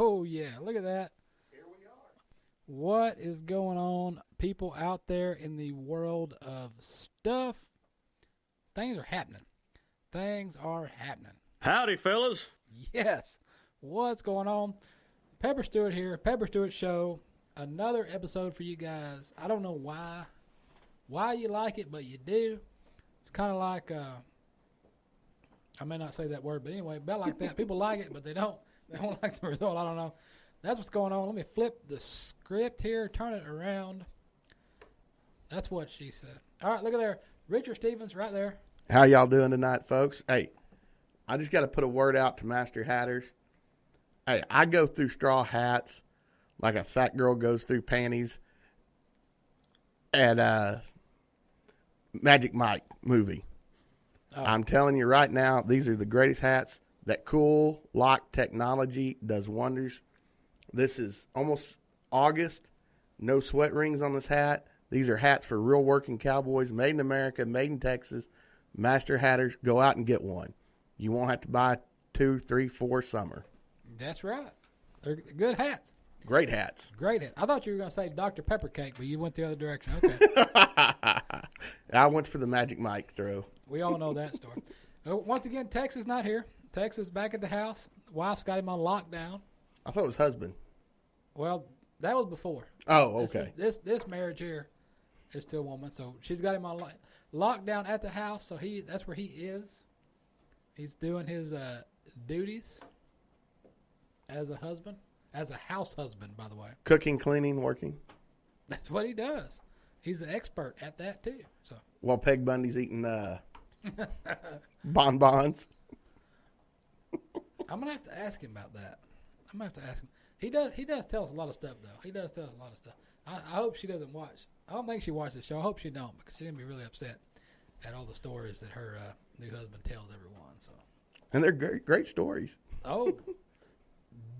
Oh yeah, look at that. Here we are. What is going on, people out there in the world of stuff? Things are happening. Things are happening. Howdy, fellas. Yes. What's going on? Pepper Stewart here, Pepper Stewart Show. Another episode for you guys. I don't know why, why you like it, but you do. It's kind of like, uh, I may not say that word, but anyway, about like that. People like it, but they don't. They don't like the result. I don't know. That's what's going on. Let me flip the script here, turn it around. That's what she said. All right, look at there. Richard Stevens right there. How y'all doing tonight, folks? Hey, I just got to put a word out to Master Hatters. Hey, I go through straw hats like a fat girl goes through panties at a Magic Mike movie. Oh. I'm telling you right now, these are the greatest hats. That cool lock technology does wonders. This is almost August. No sweat rings on this hat. These are hats for real working cowboys, made in America, made in Texas. Master Hatters, go out and get one. You won't have to buy two, three, four summer. That's right. They're good hats. Great hats. Great hat. I thought you were going to say Dr. Pepper Cake, but you went the other direction. Okay. I went for the Magic Mike throw. we all know that story. Uh, Once again, Texas not here. Texas back at the house. Wife's got him on lockdown. I thought it was husband. Well, that was before. Oh, This, is, okay. this this marriage here is still woman, so she's got him on lock, lockdown at the house. So he that's where he is. He's doing his uh, duties as a husband, as a house husband, by the way. Cooking, cleaning, working. That's what he does. He's an expert at that too. So While Peg Bundy's eating uh, bonbons. I'm gonna have to ask him about that. I'm gonna have to ask him. He does. He does tell us a lot of stuff, though. He does tell us a lot of stuff. I, I hope she doesn't watch. I don't think she watches the show. I hope she don't because she's gonna be really upset at all the stories that her uh, new husband tells everyone. So, And they're great, great stories. oh,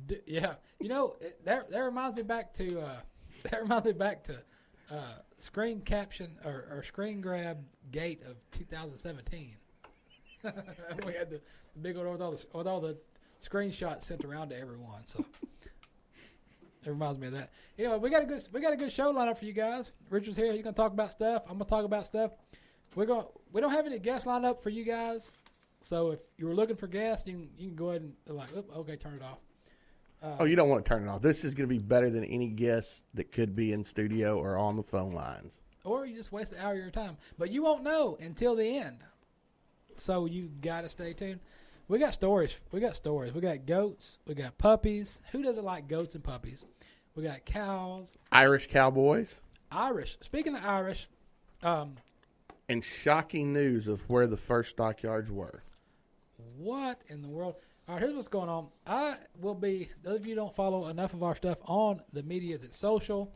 D- yeah. You know it, that that reminds me back to uh, that reminds me back to uh, screen caption or, or screen grab gate of 2017. we had the, the big one with all the with all the screenshots sent around to everyone. So it reminds me of that. Anyway, we got a good we got a good show lined up for you guys. Richard's here. He's gonna talk about stuff. I'm gonna talk about stuff. We're going we don't have any guests lined up for you guys. So if you were looking for guests, you can you can go ahead and like oop, okay, turn it off. Uh, oh, you don't want to turn it off. This is going to be better than any guest that could be in studio or on the phone lines. Or you just waste an hour of your time. But you won't know until the end. So you gotta stay tuned. We got stories. We got stories. We got goats. We got puppies. Who doesn't like goats and puppies? We got cows. Irish Cowboys Irish. Speaking of Irish, um, and shocking news of where the first stockyards were. what in the world? All right, here's what's going on. I will be. Those of you who don't follow enough of our stuff on the media that's social.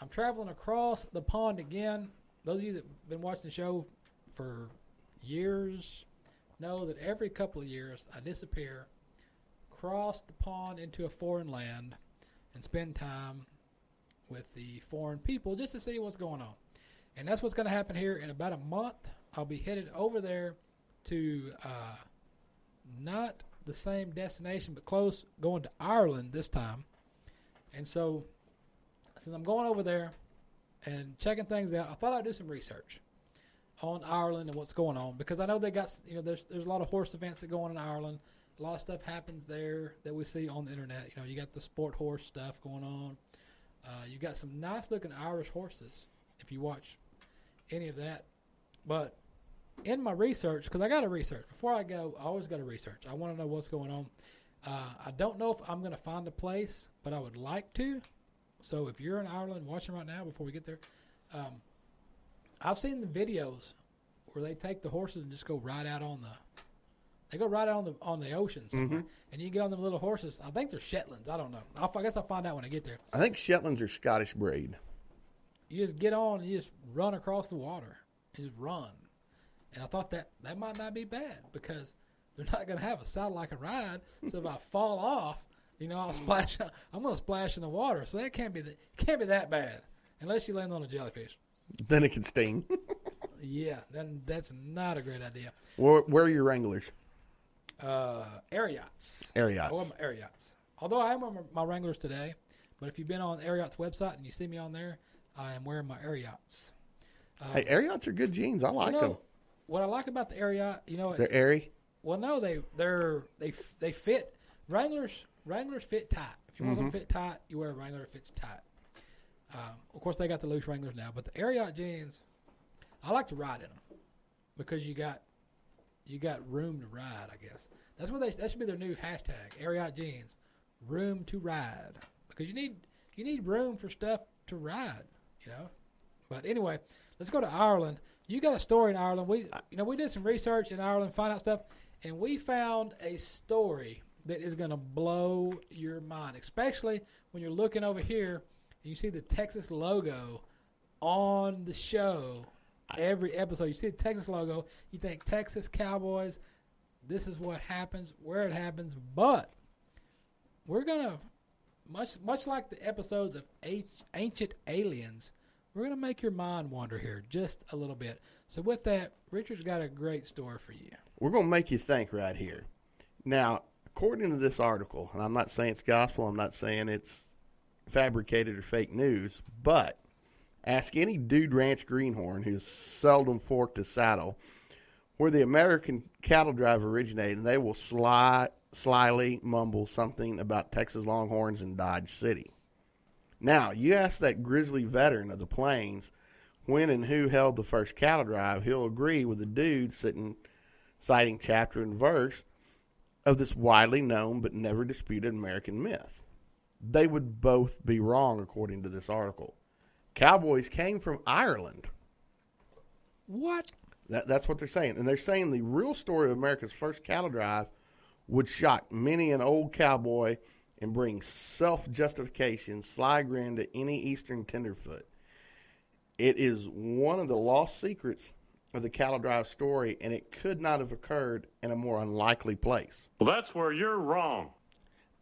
I'm traveling across the pond again. Those of you that've been watching the show for years know that every couple of years I disappear, cross the pond into a foreign land, and spend time with the foreign people just to see what's going on. And that's what's going to happen here in about a month. I'll be headed over there to uh, not the same destination, but close, going to Ireland this time. And so, since I'm going over there and checking things out, I thought I'd do some research on Ireland and what's going on because I know they got you know there's there's a lot of horse events that go on in Ireland. A lot of stuff happens there that we see on the internet. You know, you got the sport horse stuff going on. Uh, you got some nice looking Irish horses if you watch any of that. But in my research, because I got to research before I go, I always got to research. I want to know what's going on. Uh, I don't know if I'm going to find a place, but I would like to. So if you're in Ireland watching right now, before we get there, um, I've seen the videos where they take the horses and just go right out on the. They go right out on the on the ocean somewhere, mm-hmm. and you get on them little horses. I think they're Shetlands. I don't know. I'll, I guess I'll find out when I get there. I think Shetlands are Scottish breed. you just get on and you just run across the water and just run. And I thought that that might not be bad because they're not going to have a saddle like a ride. So if I fall off, you know, I'll splash. I'm going to splash in the water. So that can't be that can't be that bad unless you land on a jellyfish. Then it can sting. Yeah, then that's not a great idea. where, where are your Wranglers? Uh, air yachts. Air I yachts. wear my air yachts. Although I am wearing my Wranglers today, but if you've been on Air Yachts website and you see me on there, I am wearing my air yachts. Hey, air yachts are good jeans. I like you know, them. what I like about the air yacht, you know, They're airy. well, no, they they're they they fit Wranglers. Wranglers fit tight. If you want them to fit tight, you wear a Wrangler that fits tight. Um, of course, they got the loose Wranglers now, but the Ariat jeans, I like to ride in them because you got you got room to ride. I guess that's what they that should be their new hashtag. Ariat jeans, room to ride because you need you need room for stuff to ride. You know. But anyway, let's go to Ireland. You got a story in Ireland. We you know we did some research in Ireland, find out stuff, and we found a story that is going to blow your mind, especially when you're looking over here and you see the Texas logo on the show. Every episode, you see the Texas logo, you think Texas Cowboys. This is what happens, where it happens, but we're gonna much much like the episodes of Ancient Aliens. We're gonna make your mind wander here just a little bit. So with that, Richard's got a great story for you. We're to make you think right here. Now, according to this article, and I'm not saying it's gospel, I'm not saying it's fabricated or fake news, but ask any dude ranch greenhorn who's seldom forked a saddle where the American cattle drive originated, and they will sly, slyly mumble something about Texas Longhorns and Dodge City. Now, you ask that grizzly veteran of the plains when and who held the first cattle drive, he'll agree with the dude sitting citing chapter and verse of this widely known but never disputed American myth. They would both be wrong according to this article. Cowboys came from Ireland. What? That, that's what they're saying. And they're saying the real story of America's first cattle drive would shock many an old cowboy and bring self justification, sly grin to any Eastern tenderfoot. It is one of the lost secrets of the cattle drive story, and it could not have occurred in a more unlikely place. Well, that's where you're wrong.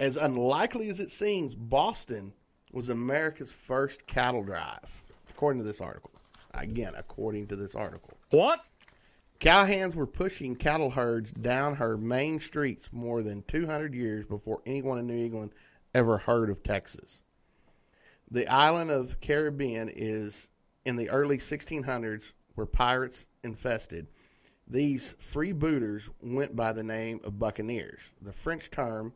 As unlikely as it seems, Boston was America's first cattle drive, according to this article. Again, according to this article. What? Cowhands were pushing cattle herds down her main streets more than 200 years before anyone in New England ever heard of Texas. The island of Caribbean is in the early 1600s where pirates infested. These freebooters went by the name of buccaneers. The French term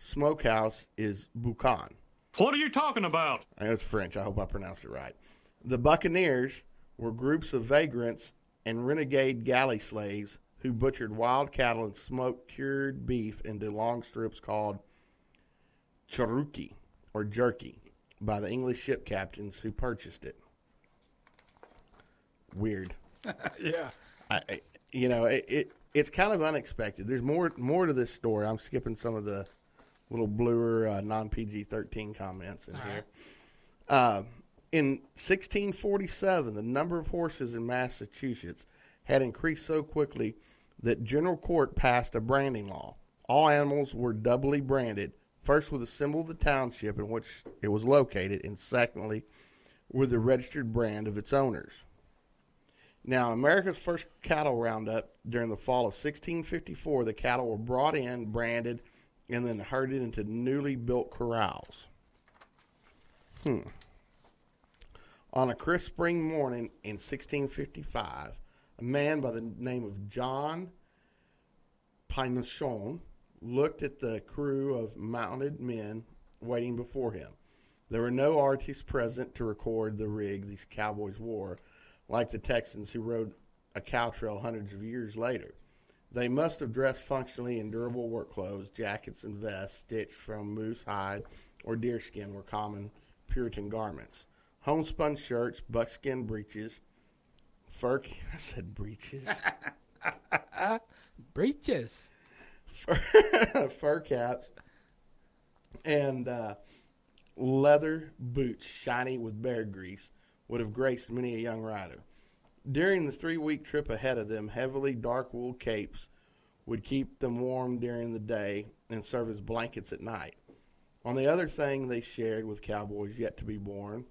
smokehouse is boucan. What are you talking about? I know it's French. I hope I pronounced it right. The buccaneers were groups of vagrants and renegade galley slaves who butchered wild cattle and smoked cured beef into long strips called charqui or jerky by the English ship captains who purchased it. Weird. Yeah. I, I- you know, it, it it's kind of unexpected. There's more more to this story. I'm skipping some of the little bluer uh, non PG 13 comments in here. Uh, in 1647, the number of horses in Massachusetts had increased so quickly that General Court passed a branding law. All animals were doubly branded, first with a symbol of the township in which it was located, and secondly, with the registered brand of its owners. Now, America's first cattle roundup during the fall of 1654, the cattle were brought in, branded, and then herded into newly built corrals. Hmm. On a crisp spring morning in 1655, a man by the name of John Pynchon looked at the crew of mounted men waiting before him. There were no artists present to record the rig these cowboys wore, like the Texans who rode a cow trail hundreds of years later. They must have dressed functionally in durable work clothes, jackets and vests stitched from moose hide or deerskin were common Puritan garments. Homespun shirts, buckskin breeches, fur. I said breeches. Breeches. fur caps, and uh, leather boots shiny with bear grease would have graced many a young rider. During the three week trip ahead of them, heavily dark wool capes would keep them warm during the day and serve as blankets at night. On the other thing they shared with cowboys yet to be born,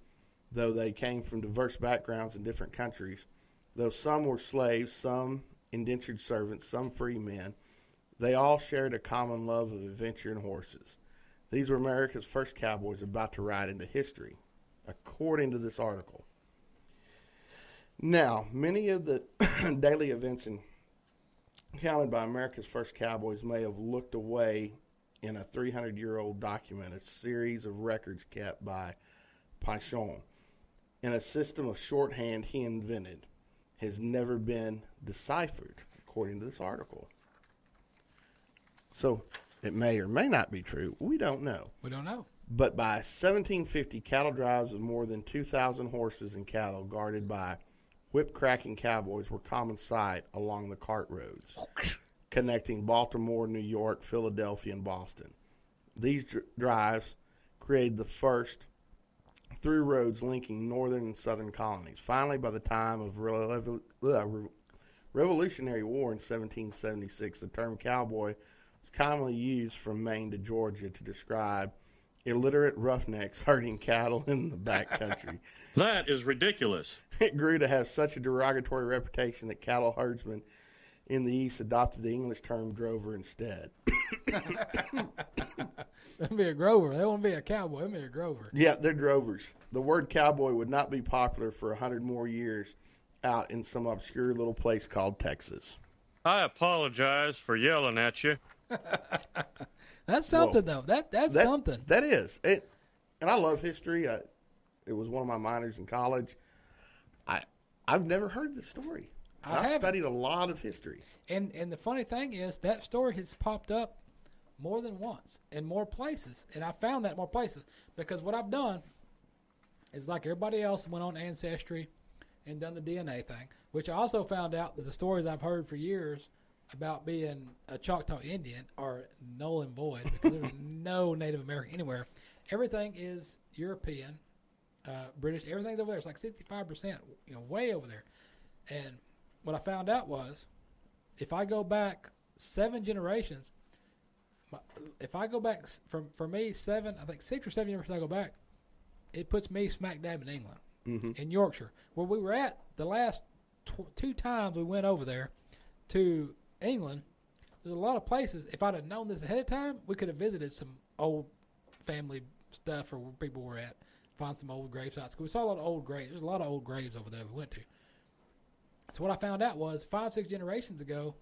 though they came from diverse backgrounds in different countries, though some were slaves, some indentured servants, some free men, they all shared a common love of adventure and horses. These were America's first cowboys about to ride into history, according to this article. Now, many of the daily events encountered by America's first cowboys may have looked away in a 300 year old document, a series of records kept by Pynchon in a system of shorthand he invented, has never been deciphered, according to this article. So it may or may not be true. We don't know. We don't know. But by 1750, cattle drives of more than 2,000 horses and cattle guarded by whip cracking cowboys were common sight along the cart roads connecting Baltimore, New York, Philadelphia, and Boston. These dr- drives created the first through roads linking northern and southern colonies. Finally, by the time of Revo- uh, Re- Revolutionary War in 1776, the term cowboy was commonly used from Maine to Georgia to describe illiterate roughnecks herding cattle in the backcountry. That is ridiculous. It grew to have such a derogatory reputation that cattle herdsmen in the East adopted the English term drover instead. That'd be a grover. That won't be a cowboy. That'd be a grover. Yeah, they're drovers. The word cowboy would not be popular for a hundred more years out in some obscure little place called Texas. I apologize for yelling at you. That's something though. That that's That- something. That is it, and I love history. I, it was one of my minors in college. I I've never heard this story. I I've haven't. studied a lot of history. And and the funny thing is that story has popped up more than once in more places, and I found that in more places because what I've done is like everybody else went on Ancestry and done the DNA thing, which I also found out that the stories I've heard for years about being a Choctaw Indian are null and void because there's no Native American anywhere. Everything is European, uh, British. Everything's over there. It's like sixty-five percent, you know, way over there. And what I found out was if I go back seven generations, my- if I go back from for me seven, I think six or seven generations I go back, it puts me smack dab in England, in Yorkshire, where we were at the last tw- two times we went over there to England. There's a lot of places. If I'd have known this ahead of time, we could have visited some old family stuff or where people were at, find some old grave sites. 'Cause We saw a lot of old graves. There's a lot of old graves over there we went to. So what I found out was five, six generations ago,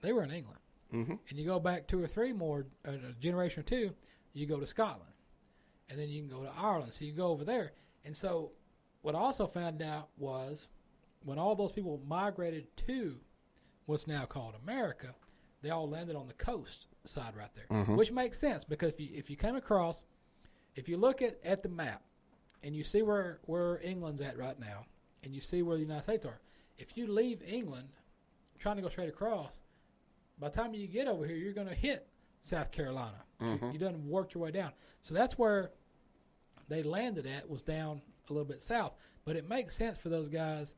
they were in England. Mm-hmm. And you go back two or three more, uh, a generation or two, you go to Scotland, and then you can go to Ireland. So you go over there. And so, what I also found out was when all those people migrated to what's now called America, they all landed on the coast side right there, which makes sense because if you if you came across, if you look at, at the map, and you see where where England's at right now, and you see where the United States are, if you leave England, trying to go straight across, by the time you get over here, you're going to hit South Carolina. You, you done worked your way down. So that's where they landed at was down a little bit south. But it makes sense for those guys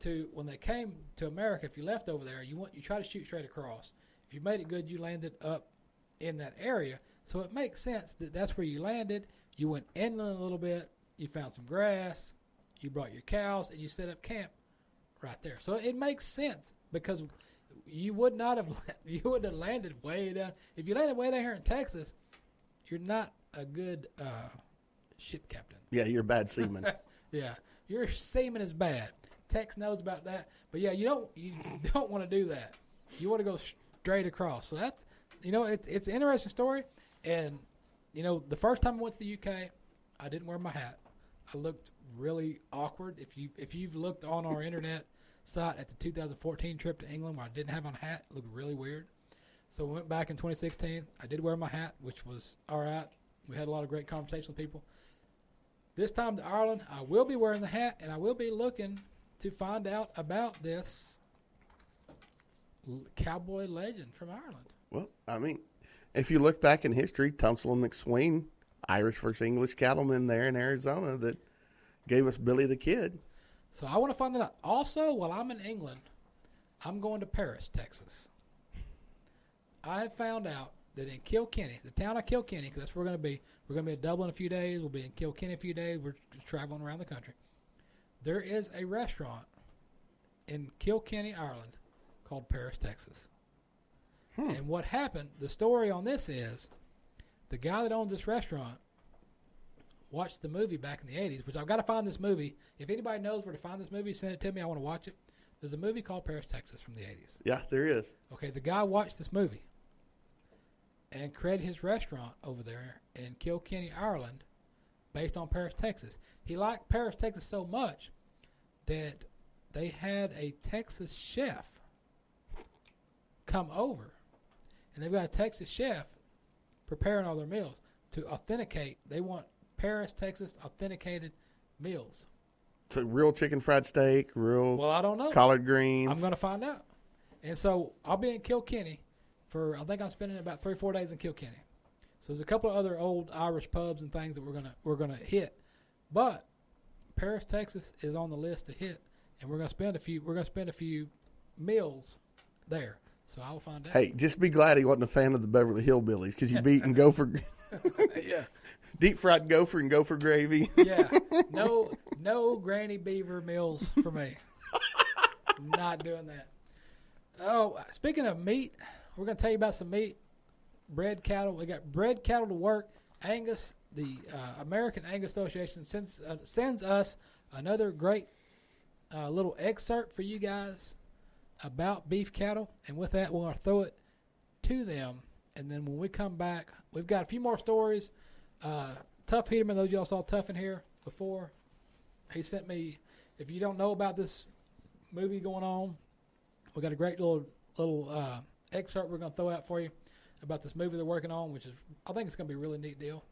to when they came to America. If you left over there, you want you try to shoot straight across. If you made it good, you landed up in that area. So it makes sense that that's where you landed. You went inland a little bit. You found some grass. You brought your cows and you set up camp right there. So it makes sense because you would not have you would have landed way down. If you landed way down here in Texas, you're not a good uh, ship captain. Yeah, you're a bad seaman. Yeah, your seaman is bad. Tex knows about that, but yeah, you don't you don't want to do that. You want to go straight across. So that's you know it, it's an interesting story, and you know the first time I went to the UK, I didn't wear my hat. I looked really awkward. If you if you've looked on our internet site at the 2014 trip to England where I didn't have on a hat, it looked really weird. So we went back in 2016. I did wear my hat, which was all right. We had a lot of great conversations with people. This time to Ireland, I will be wearing the hat, and I will be looking to find out about this cowboy legend from Ireland. well, I mean, if you look back in history, Tunstall and McSween, Irish versus English cattlemen there in Arizona that gave us Billy the Kid. So I want to find that out. Also, while I'm in England, I'm going to Paris, Texas. I have found out that in Kilkenny, the town of Kilkenny, because that's where we're going to be. We're going to be in Dublin a few days. We'll be in Kilkenny a few days. We're traveling around the country. There is a restaurant in Kilkenny, Ireland, called Paris, Texas. Hmm. And what happened? The story on this is the guy that owns this restaurant watched the movie back in the 80s, which I've got to find this movie. If anybody knows where to find this movie, send it to me. I want to watch it. There's a movie called Paris, Texas from the 80s. Yeah, there is. Okay, the guy watched this movie and created his restaurant over there in Kilkenny, Ireland, based on Paris, Texas. He liked Paris, Texas so much that they had a Texas chef come over, and they've got a Texas chef preparing all their meals to authenticate. They want Paris, Texas authenticated meals. So real chicken fried steak, real Well, I don't know. collard greens. I'm going to find out. And so I'll be in Kilkenny for I think I'm spending about three four days in Kilkenny. So there's a couple of other old Irish pubs and things that we're gonna we're gonna hit, but Paris, Texas is on the list to hit, and we're gonna spend a few we're gonna spend a few meals there. So I will find out. Hey, just be glad he wasn't a fan of the Beverly Hillbillies because you beat and gopher, yeah, deep fried gopher and gopher gravy. yeah. No, no Granny Beaver meals for me. Not doing that. Oh, speaking of meat, we're going to tell you about some meat. Bred cattle. We got bred cattle to work. Angus, the uh, American Angus Association, sends uh, sends us another great uh, little excerpt for you guys about beef cattle. And with that, we're going to throw it to them. And then when we come back, we've got a few more stories. Uh, Tough Heaterman, those y'all saw Tough in here before. He sent me. If you don't know about this movie going on, we got a great little little uh, excerpt we're going to throw out for you about this movie they're working on, which is I think it's going to be a really neat deal.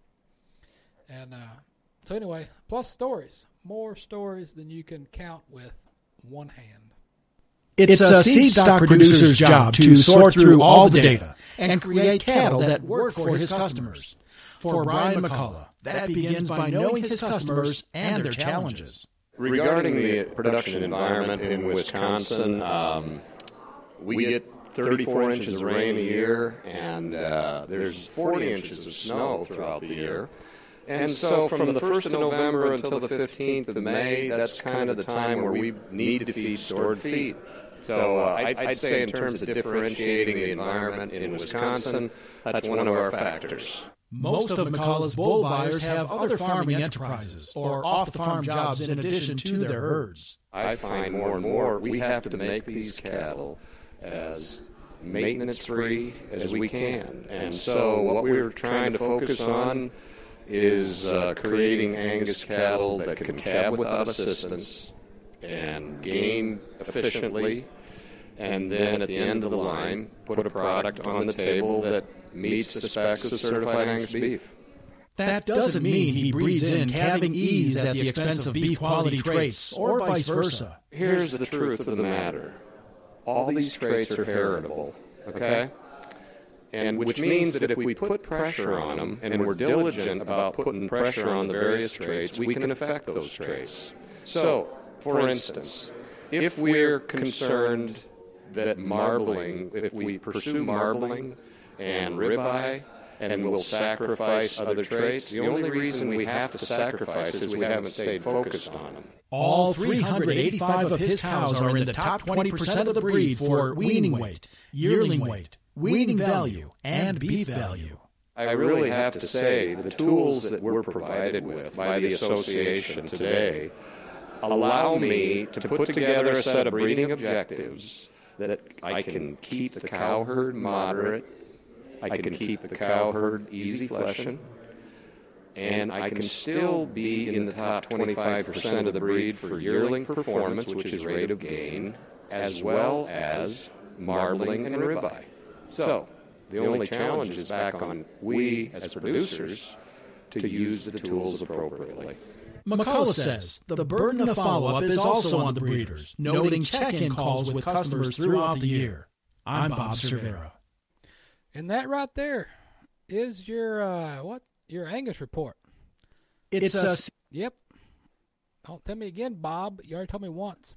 And uh, so anyway, plus stories, more stories than you can count with one hand. It's a seed stock producer's job to sort through all the data and create cattle that work for his customers. For Brian McCullough, that begins by knowing his customers and their challenges. Regarding the production environment in Wisconsin, um, we get 34 inches of rain a year, and uh, there's 40 inches of snow throughout the year. And so, from the 1st of November until the 15th of May, that's kind of the time where we need to feed stored feed. So, uh, I'd, I'd say, in terms of differentiating the environment in Wisconsin, that's one of our factors. Most of McCullough's bull buyers have other farming enterprises or off the farm jobs in addition to their herds. I find more and more we have to make these cattle as maintenance free as we can. And so, what we're trying to focus on is uh, creating Angus cattle that can cab without assistance and gain efficiently, and then at the end of the line, put a product on the table that meets the specs of certified Angus beef. That doesn't mean he breeds in calving ease at the expense of beef quality traits or vice versa. Here's the truth of the matter all these traits are heritable, okay? And which means that if we put pressure on them and we're diligent about putting pressure on the various traits, we can affect those traits. So, for instance, if we're concerned that marbling, if we pursue marbling and ribeye, and we'll sacrifice other traits, the only reason we have to sacrifice is we haven't stayed focused on them. All 385 of his cows are in the top 20% of the breed for weaning weight, yearling weight, weaning value, and beef value. I really have to say the tools that we're provided with by the association today allow me to put together a set of breeding objectives that I can keep the cow herd moderate, I can keep the cow herd easy fleshing, and I can still be in the top 25% of the breed for yearling performance, which is rate of gain, as well as marbling and ribeye. So, the only challenge is back on we as producers to use the tools appropriately. McCullough says the burden of follow up is also on the breeders, noting check in calls with customers throughout the year. I'm Bob Cervera. And that right there is your uh, what your Angus report. It's a Yep. Don't tell me again, Bob. You already told me once.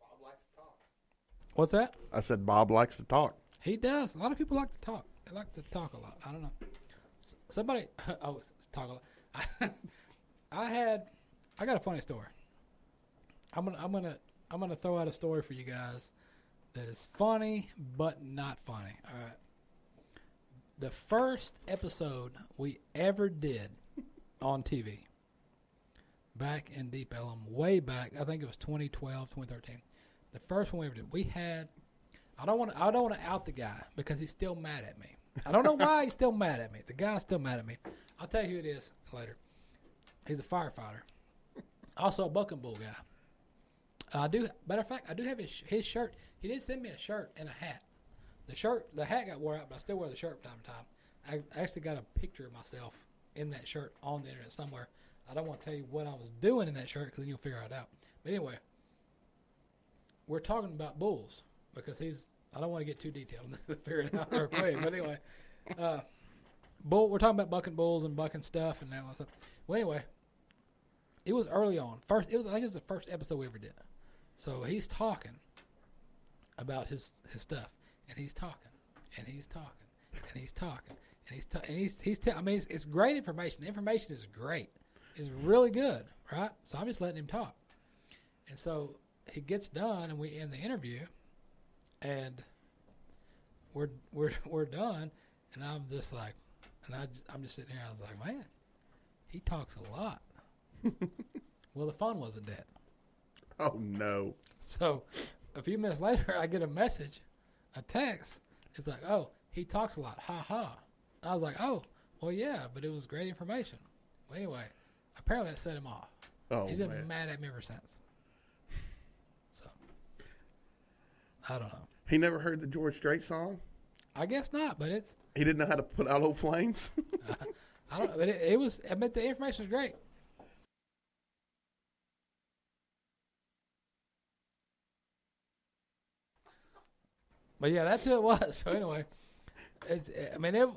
Bob likes to talk. What's that? I said Bob likes to talk. He does. A lot of people like to talk. They like to talk a lot. I don't know. Somebody, oh, talk a lot. I had, I got a funny story. I'm gonna, I'm gonna, I'm gonna throw out a story for you guys that is funny but not funny. All right. The first episode we ever did on TV, back in Deep Ellum, way back. I think it was 2012, 2013. The first one we ever did. We had I don't want to. I don't want to out the guy because he's still mad at me. I don't know why he's still mad at me. The guy's still mad at me. I'll tell you who it is later. He's a firefighter, also a bucking bull guy. I do. Matter of fact, I do have his his shirt. He did send me a shirt and a hat. The shirt, the hat got wore out, but I still wear the shirt from time to time. I actually got a picture of myself in that shirt on the internet somewhere. I don't want to tell you what I was doing in that shirt because then you'll figure it out. But anyway, we're talking about bulls because he's. I don't want to get too detailed and figure it out real quick. But anyway, uh, bull. We're talking about bucking bulls and bucking stuff and that stuff. Well, anyway, it was early on. First, it was. I think it was the first episode we ever did. So he's talking about his his stuff, and he's talking, and he's talking, and he's talking, and he's ta- and he's he's. Ta- I mean, it's, it's great information. The information is great. It's really good, right? So I'm just letting him talk, and so he gets done, and we end the interview, and we're we're we're done, and I'm just like, and I I'm just sitting here. I was like, man, he talks a lot. Well, the fun wasn't that. Oh no. So a few minutes later, I get a message, a text. It's like, oh, he talks a lot. Ha ha. I was like, oh, well, yeah, but it was great information. Well, anyway, apparently that set him off. Oh He's been man. mad at me ever since. So, I don't know. He never heard the George Strait song. I guess not, but it's, He didn't know how to put out old flames. I don't know. But it, it was, I mean, the information was great. But yeah, that's who it was. So anyway, it's, I mean, it,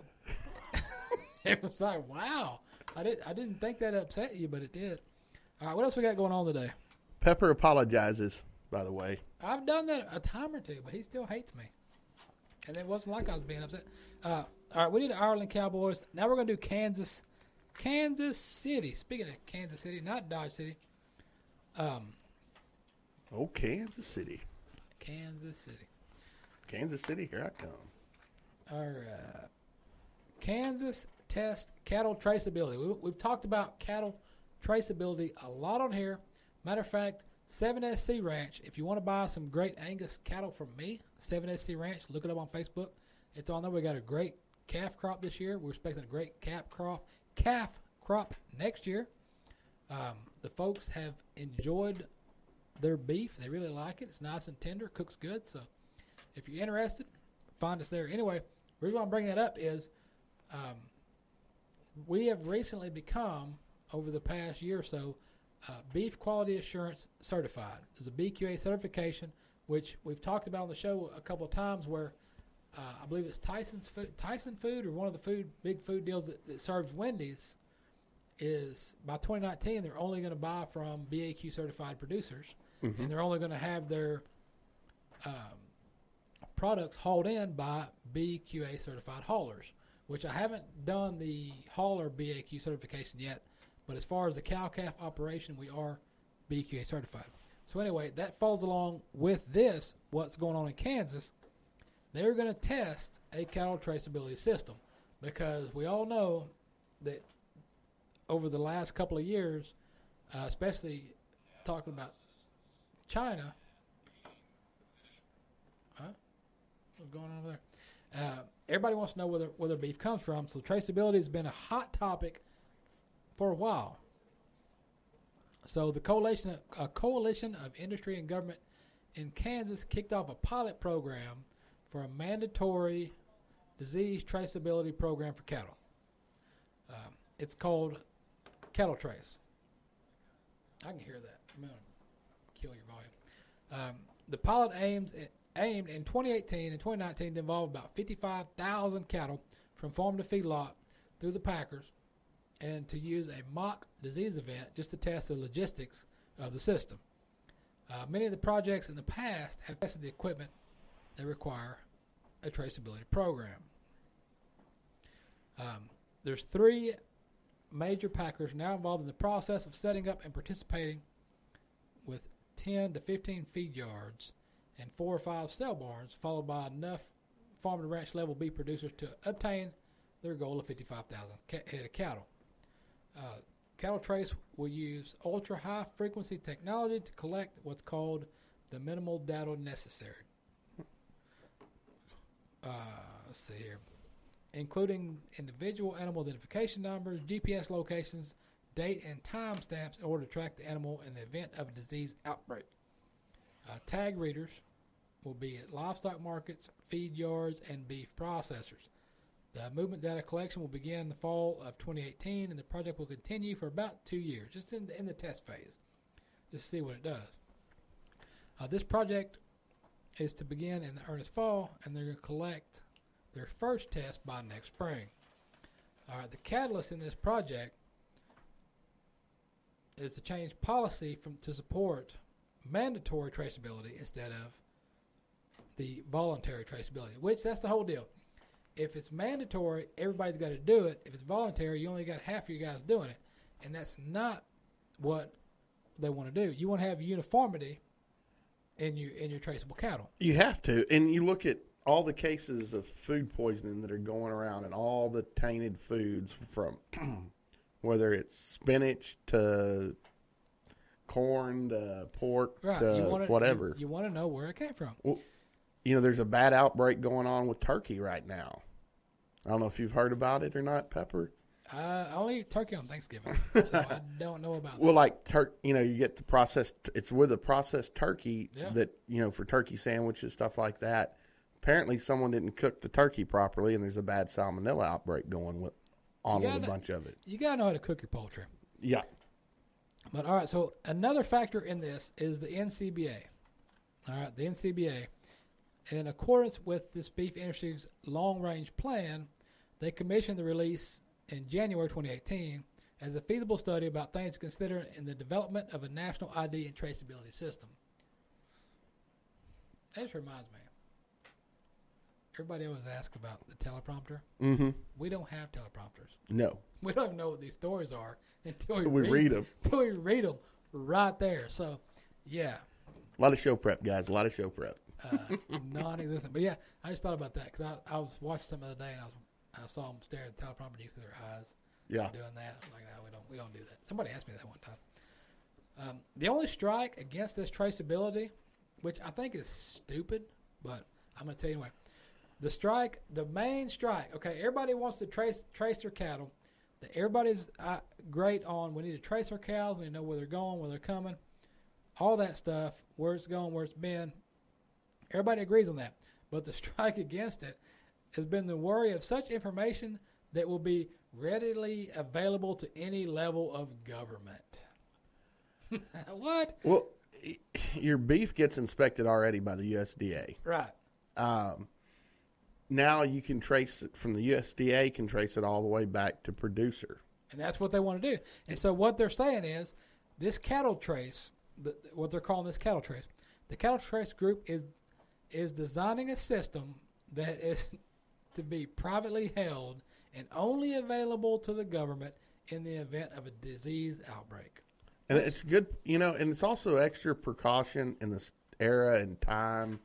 it was like, wow. I didn't, I didn't think that upset you, but it did. All right, what else we got going on today? Pepper apologizes, by the way. I've done that a time or two, but he still hates me. And it wasn't like I was being upset. Uh, all right, we did the Ireland Cowboys. Now we're going to do Kansas, Kansas City. Speaking of Kansas City, not Dodge City, um, Oh, Kansas City. Kansas City. Kansas City, here I come. All right. Kansas test cattle traceability. We, we've talked about cattle traceability a lot on here. Matter of fact, 7SC Ranch, if you want to buy some great Angus cattle from me, 7SC Ranch, look it up on Facebook. It's on there. We got a great calf crop this year. We're expecting a great calf crop, calf crop next year. Um, the folks have enjoyed their beef. They really like it. It's nice and tender, cooks good. So if you're interested, find us there. Anyway, the reason why I'm bringing that up is um, we have recently become, over the past year or so, uh, Beef Quality Assurance Certified. There's a BQA certification, which we've talked about on the show a couple of times, where uh, I believe it's Tyson's food, Tyson Food or one of the food big food deals that, that serves Wendy's. Is by 2019 they're only going to buy from BAQ certified producers, and they're only going to have their um, products hauled in by BQA certified haulers, which I haven't done the hauler BAQ certification yet. But as far as the cow calf operation, we are BQA certified. So anyway, that falls along with this. What's going on in Kansas? They're going to test a cattle traceability system because we all know that over the last couple of years, uh, especially talking about China, What's going on over there? Uh, everybody wants to know where their, where beef comes from. So traceability has been a hot topic for a while. So the coalition, a coalition of industry and government in Kansas kicked off a pilot program for a mandatory disease traceability program for cattle. Um, it's called Cattle Trace. I can hear that. I'm gonna kill your volume. Um, the pilot aims aimed in 2018 and 2019 to involve about 55,000 cattle from farm to feedlot through the packers, and to use a mock disease event just to test the logistics of the system. Uh, many of the projects in the past have tested the equipment that require a traceability program. Um, there's three major packers now involved in the process of setting up and participating with 10 to 15 feed yards and four or five cell barns, followed by enough farm to ranch level beef producers to obtain their goal of 55,000 head of cattle. Uh, cattle trace will use ultra high frequency technology to collect what's called the minimal data necessary. Uh, let's see here, including individual animal identification numbers, GPS locations, date and time stamps in order to track the animal in the event of a disease outbreak. Uh, tag readers will be at livestock markets, feed yards, and beef processors. The movement data collection will begin in the fall of 2018, and the project will continue for about two years, just in, in the test phase, just to see what it does. Uh, this project is to begin in the earnest fall, and they're going to collect their first test by next spring. All right, the catalyst in this project is to change policy from to support mandatory traceability instead of the voluntary traceability. Which that's the whole deal. If it's mandatory, everybody's got to do it. If it's voluntary, you only got half of your guys doing it, and that's not what they want to do. You want to have uniformity in your in your traceable cattle. You have to, and you look at all the cases of food poisoning that are going around, and all the tainted foods from whether it's spinach to corn to pork Right. to you want to, whatever. You, you want to know where it came from. You know, there's a bad outbreak going on with turkey right now. I don't know if you've heard about it or not, Pepper. Uh, I only eat turkey on Thanksgiving, so I don't know about Well, like tur- you know, you get the processed. It's with a processed turkey Yeah. that you know for turkey sandwiches, stuff like that. Apparently, someone didn't cook the turkey properly, and there's a bad salmonella outbreak going with on with a bunch of it. You got to know how to cook your poultry. Yeah, But all right, so another factor in this is the NCBA. All right, the NCBA. In accordance with this beef industry's long range plan, they commissioned the release in January 2018 as a feasible study about things to consider in the development of a national ID and traceability system. That just reminds me. Everybody always asks about the teleprompter. mm-hmm. We don't have teleprompters. No, We don't even know what these stories are until we, we read them. until we read them right there. So, yeah, A lot of show prep, guys. A lot of show prep. Uh, non-existent. But yeah, I just thought about that because I, I was watching something the other day and I was I saw them staring at the teleprompter see their eyes Yeah, doing that. I'm like, no, we don't we don't do that. Somebody asked me that one time. Um, the only strike against this traceability, which I think is stupid, but I'm going to tell you anyway. The strike, the main strike. Okay, everybody wants to trace trace their cattle. The, everybody's uh, great on. We need to trace our cows. We need to know where they're going, where they're coming, all that stuff, where it's going, where it's been. Everybody agrees on that. But the strike against it has been the worry of such information that will be readily available to any level of government. what? well, your beef gets inspected already by the USDA. Right. Um, now you can trace it from the USDA. Can trace it all the way back to producer. And that's what they want to do. And so what they're saying is this cattle trace, the, what they're calling this cattle trace, the cattle trace group is is designing a system that is to be privately held and only available to the government in the event of a disease outbreak. And it's good, you know, and it's also extra precaution in this era and time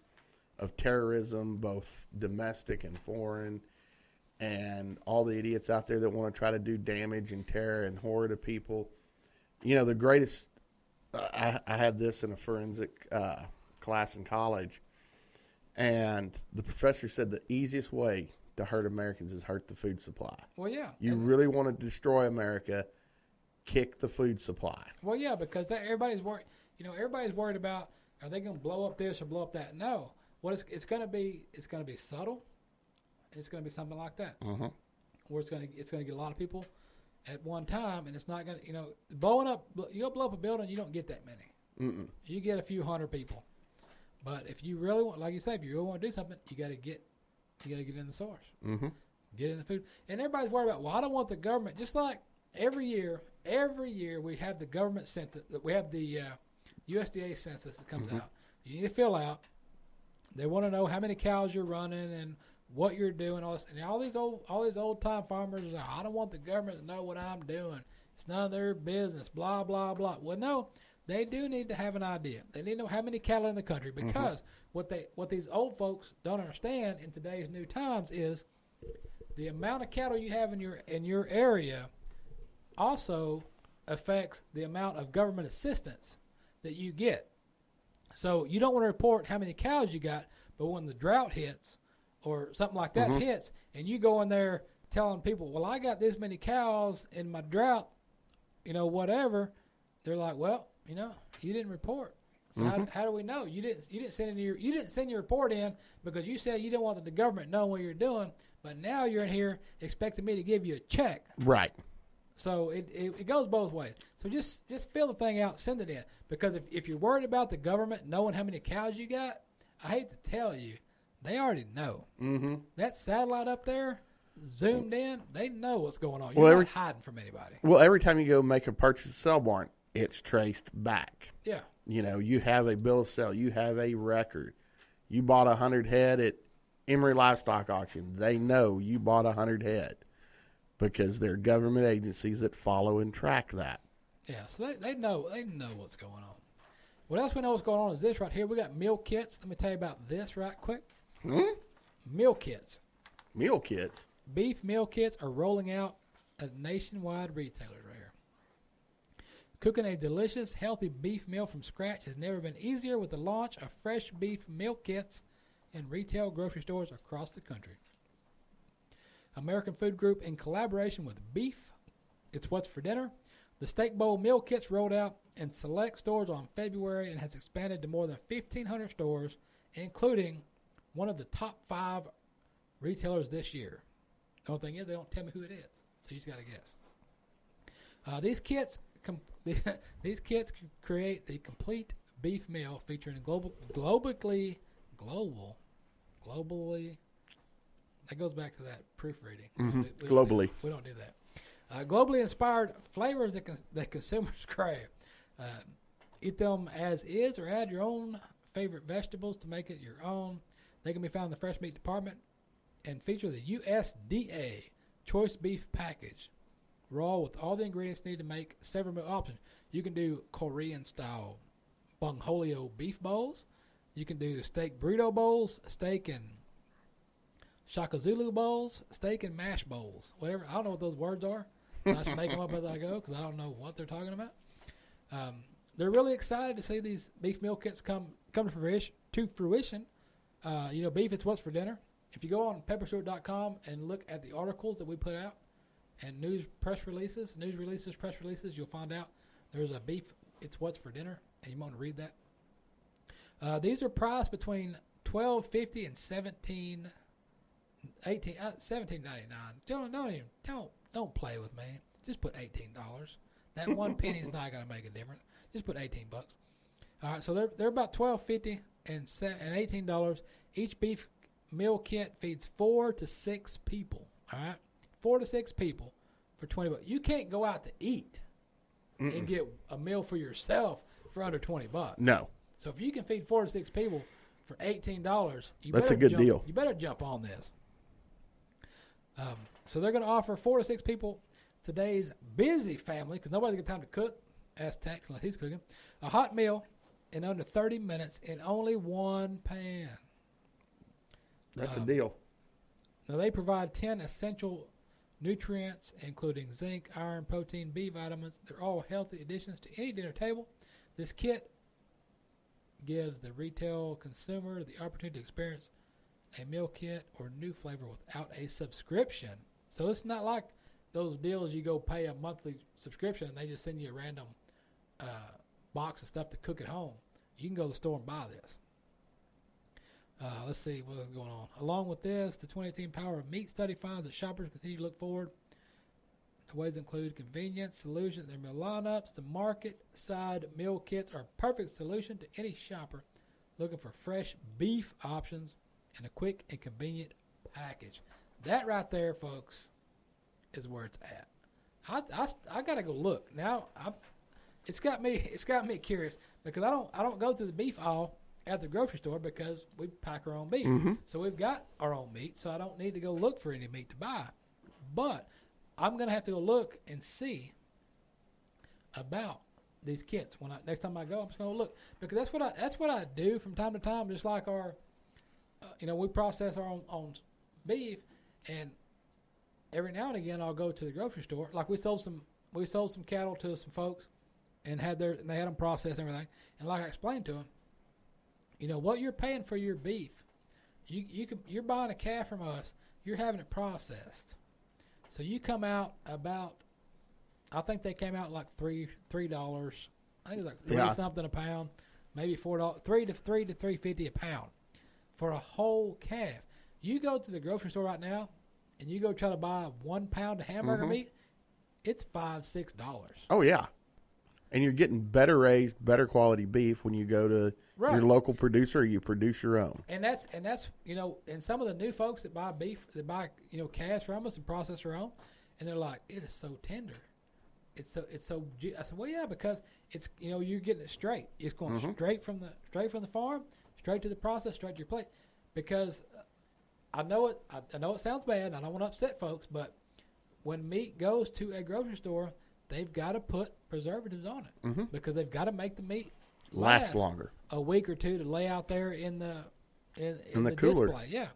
of terrorism, both domestic and foreign, and all the idiots out there that want to try to do damage and terror and horror to people. You know, the greatest, uh, I, I had this in a forensic uh, class in college, and the professor said the easiest way to hurt Americans is hurt the food supply. Well, yeah. You And- really want to destroy America, kick the food supply. Well, yeah, because that, everybody's worried. You know, everybody's worried about are they going to blow up this or blow up that? No, what it's, it's going to be, it's going to be subtle. It's going to be something like that, Mhm. where it's going to it's going to get a lot of people at one time, and it's not going to you know blowing up. You go blow up a building, you don't get that many. Mm-mm. You get a few hundred people, but if you really want, like you say, if you really want to do something, you got to get you got to get in the source Mm-hmm. get in the food. And everybody's worried about, well, I don't want the government. Just like every year every year we have the government census. We have the uh, USDA census that comes out. You need to fill out. They want to know how many cows you're running and what you're doing. All this, and all these old all these old time farmers are like, I don't want the government to know what I'm doing. It's none of their business. Blah blah blah. Well, no, they do need to have an idea. They need to know how many cattle in the country mm-hmm. because what they what these old folks don't understand in today's new times is the amount of cattle you have in your in your area also affects the amount of government assistance that you get. So you don't want to report how many cows you got, but when the drought hits or something like that mm-hmm. hits, and you go in there telling people, "Well, I got this many cows in my drought," you know, whatever, they're like, "Well, you know, you didn't report." So how, how do we know you didn't you didn't send in your you didn't send your report in because you said you didn't want the government knowing what you're doing, but now you're in here expecting me to give you a check. Right. So it, it, it goes both ways. So just just fill the thing out, send it in. Because if, if you're worried about the government knowing how many cows you got, I hate to tell you, they already know. Mm-hmm. That satellite up there, zoomed in, they know what's going on. You're Well, not hiding from anybody. Well, every time you go make a purchase sell warrant, it's traced back. Yeah. You know, you have a bill of sale, you have a record. You bought a hundred head at Emory Livestock Auction. They know you bought a hundred head because they're government agencies that follow and track that. Yeah, so they, they know they know what's going on. What else we know what's going on is this right here. We got meal kits. Let me tell you about this right quick. Hmm? Meal kits. Meal kits. Beef meal kits are rolling out at nationwide retailers. Cooking a delicious, healthy beef meal from scratch has never been easier with the launch of fresh beef meal kits in retail grocery stores across the country. American Food Group, in collaboration with Beef, It's What's for Dinner, the Steak Bowl meal kits rolled out in select stores on February and has expanded to more than 1,500 stores, including one of the top five retailers this year. The only thing is, they don't tell me who it is, so you just got to guess. Uh, these kits, com- these kits create the complete beef meal featuring global, globally, global, globally. That goes back to that proofreading. We- we don't do- Globally. we don't do that. Uh, globally inspired flavors that, con- that consumers crave. Uh, eat them as is, or add your own favorite vegetables to make it your own. They can be found in the fresh meat department and feature the USDA choice beef package, raw with all the ingredients needed to make several meal options. You can do Korean style bungholio beef bowls. You can do steak burrito bowls, steak and shaka zulu bowls, steak and mash bowls, whatever. I don't know what those words are. So I should make them up as I go because I don't know what they're talking about. Um, they're really excited to see these beef meal kits come come to fruition. To fruition, uh, you know, beef. It's what's for dinner. If you go on pepperstewart.com and look at the articles that we put out and news press releases, news releases, press releases, you'll find out there's a beef. It's what's for dinner, and you want to read that. Uh, these are priced between twelve fifty and seventeen, eighteen, uh, seventeen ninety nine. Don't don't even don't don't play with me. Just put eighteen dollars. That one penny's not going to make a difference. Just put eighteen bucks. All right, so they're they're about twelve fifty and se- and eighteen dollars. Each beef meal kit feeds four to six people. All right, four to six people for twenty bucks. You can't go out to eat and get a meal for yourself for under twenty bucks. No. So if you can feed four to six people for eighteen dollars, That's a good jump, deal. You better jump on this. Um, so they're going to offer four to six people today's busy family because nobody's got time to cook. Ask Tex unless he's cooking a hot meal in under thirty minutes in only one pan. That's Um, a deal. Now they provide ten essential nutrients, including zinc, iron, protein, B vitamins. They're all healthy additions to any dinner table. This kit gives the retail consumer the opportunity to experience a meal kit or new flavor without a subscription. So it's not like those deals you go pay a monthly subscription and they just send you a random uh, box of stuff to cook at home. You can go to the store and buy this. Uh, let's see what's going on. Along with this, the 2018 Power of Meat study finds that shoppers continue to look forward. The ways include convenience, solutions, and meal lineups. The market side meal kits are a perfect solution to any shopper looking for fresh beef options and a quick and convenient package. That right there, folks, is where it's at. I, I, I gotta go look now. I, it's got me it's got me curious because I don't I don't go to the beef aisle at the grocery store because we pack our own beef. So we've got our own meat, so I don't need to go look for any meat to buy. But I'm gonna have to go look and see about these kits when I next time I go. I'm just gonna look because that's what I that's what I do from time to time. Just like our, uh, you know, we process our own, own beef, and every now and again I'll go to the grocery store. Like we sold some we sold some cattle to some folks, and had their and they had them processed and everything. And like I explained to them, you know what you're paying for your beef, you you could you're buying a calf from us. You're having it processed, so you come out about. I think they came out like three three dollars. I think it was like three Yeah. something a pound, maybe four dollars, three to three to three fifty a pound for a whole calf. You go to the grocery store right now, and you go try to buy one pound of hamburger Mm-hmm. meat, it's five six dollars. Oh yeah, and you're getting better raised, better quality beef when you go to Right. your local producer. or You produce your own. And that's and that's you know, and some of the new folks that buy beef that buy you know calves from us and process their own, and they're like, it is so tender. It's so it's so. ju- I said, well, yeah, because it's you know you're getting it straight. It's going mm-hmm. straight from the straight from the farm, straight to the process, straight to your plate. Because I know it. I, I know it sounds bad. I don't want to upset folks, but when meat goes to a grocery store, they've got to put preservatives on it because they've got to make the meat Last longer. a week or two to lay out there in the in, In the cooler. display. Yeah.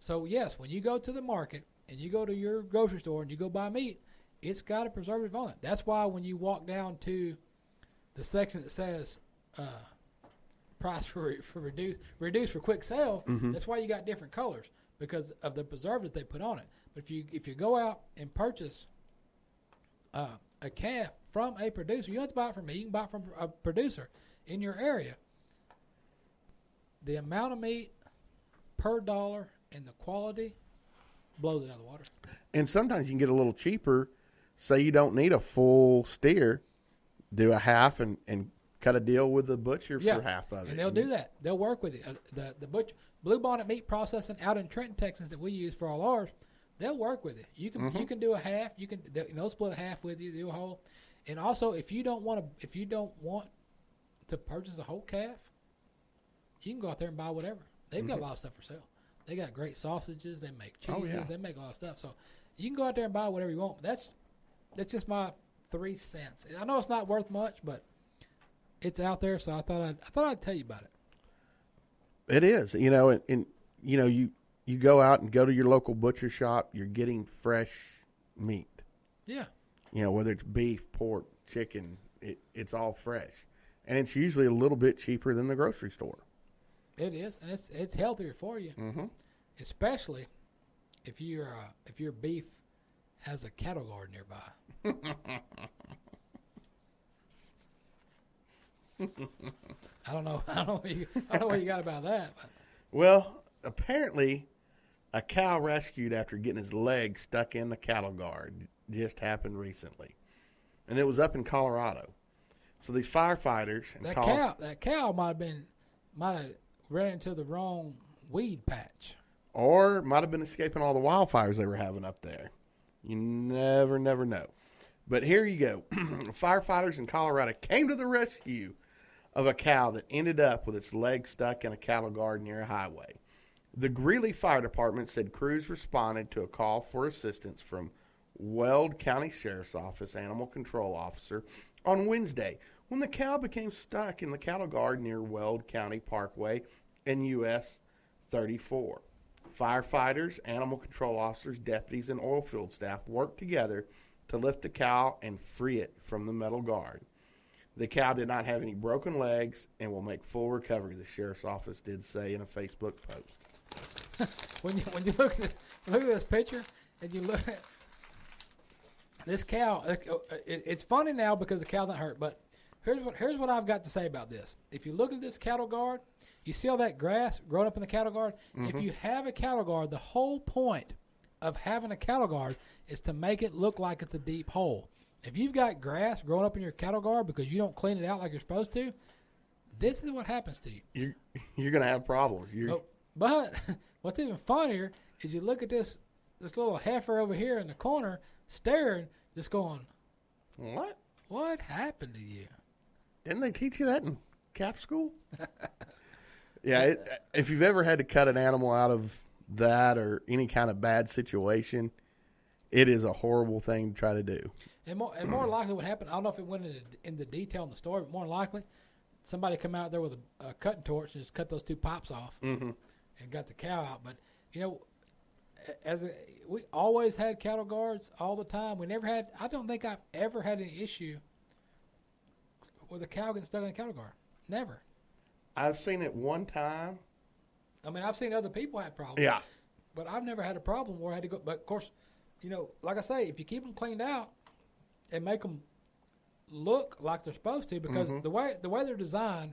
So yes, when you go to the market and you go to your grocery store and you go buy meat, it's got a preservative on it. That's why when you walk down to the section that says uh, price for for reduce reduce for quick sale, Mm-hmm. that's why you got different colors because of the preservatives they put on it. But if you if you go out and purchase uh, a calf from a producer, you don't have to buy it from me. You can buy it from a producer in your area. The amount of meat per dollar and the quality blows it out of the water. And sometimes you can get a little cheaper. Say you don't need a full steer, do a half and, and cut a deal with the butcher Yeah, for half of it. and they'll do that. They'll work with you. Uh, the the butcher, Blue Bonnet Meat Processing out in Trenton, Texas, that we use for all ours, they'll work with it. You can Mm-hmm. you can do a half. You can they'll, they'll split a half with you, do a whole. And also, if you don't want to, if you don't want to purchase a whole calf, you can go out there and buy whatever. They've got a lot of stuff for sale. They got great sausages. They make cheeses. Mm-hmm. Oh, yeah. They make a lot of stuff. So you can go out there and buy whatever you want. That's that's just my three cents. I know it's not worth much, but it's out there. So I thought I'd, I thought I'd tell you about it. It is, you know, and, and you know, you you go out and go to your local butcher shop. You're getting fresh meat. Yeah. You know, whether it's beef, pork, chicken, it, it's all fresh, and it's usually a little bit cheaper than the grocery store. It is, and it's it's healthier for you, Mm-hmm. especially if your uh, if your beef has a cattle guard nearby. I don't know. I don't know. What you, I don't know what you got about that. But Well, apparently, a cow rescued after getting his leg stuck in the cattle guard just happened recently, and it was up in Colorado. So these firefighters in that Col- cow, that cow might have been might have ran into the wrong weed patch. or might have been escaping all the wildfires they were having up there. You never, never know. But here you go. Firefighters in Colorado came to the rescue of a cow that ended up with its leg stuck in a cattle guard near a highway. The Greeley Fire Department said crews responded to a call for assistance from Weld County Sheriff's Office Animal Control Officer on Wednesday when the cow became stuck in the cattle guard near Weld County Parkway and US 34. Firefighters, animal control officers, deputies, and oil field staff worked together to lift the cow and free it from the metal guard. The cow did not have any broken legs and will make full recovery, the sheriff's office did say in a Facebook post. When you when you look at this, look at this picture and you look at this cow, uh, it, it's funny now because the cow's not hurt. But here's what here's what I've got to say about this. If you look at this cattle guard, you see all that grass growing up in the cattle guard. If you have a cattle guard, the whole point of having a cattle guard is to make it look like it's a deep hole. If you've got grass growing up in your cattle guard because you don't clean it out like you're supposed to, this is what happens to you. You're, you're going to have problems. You're, Oh, but what's even funnier is you look at this this little heifer over here in the corner staring, just going, What? what happened to you? Didn't they teach you that in calf school? yeah, it, if you've ever had to cut an animal out of that or any kind of bad situation, it is a horrible thing to try to do. And more, and more likely, what happened? I don't know if it went into, into detail in the story, but more likely, somebody come out there with a, a cutting torch and just cut those two pops off mm-hmm. And got the cow out. But you know, as a, we always had cattle guards all the time. We never had. I don't think I've ever had an issue with a cow getting stuck in a cattle guard. Never. I've seen it one time. I mean, I've seen other people have problems. Yeah. But I've never had a problem where I had to go. But of course, you know, like I say, if you keep them cleaned out and make them look like they're supposed to, because mm-hmm. the way the way they're designed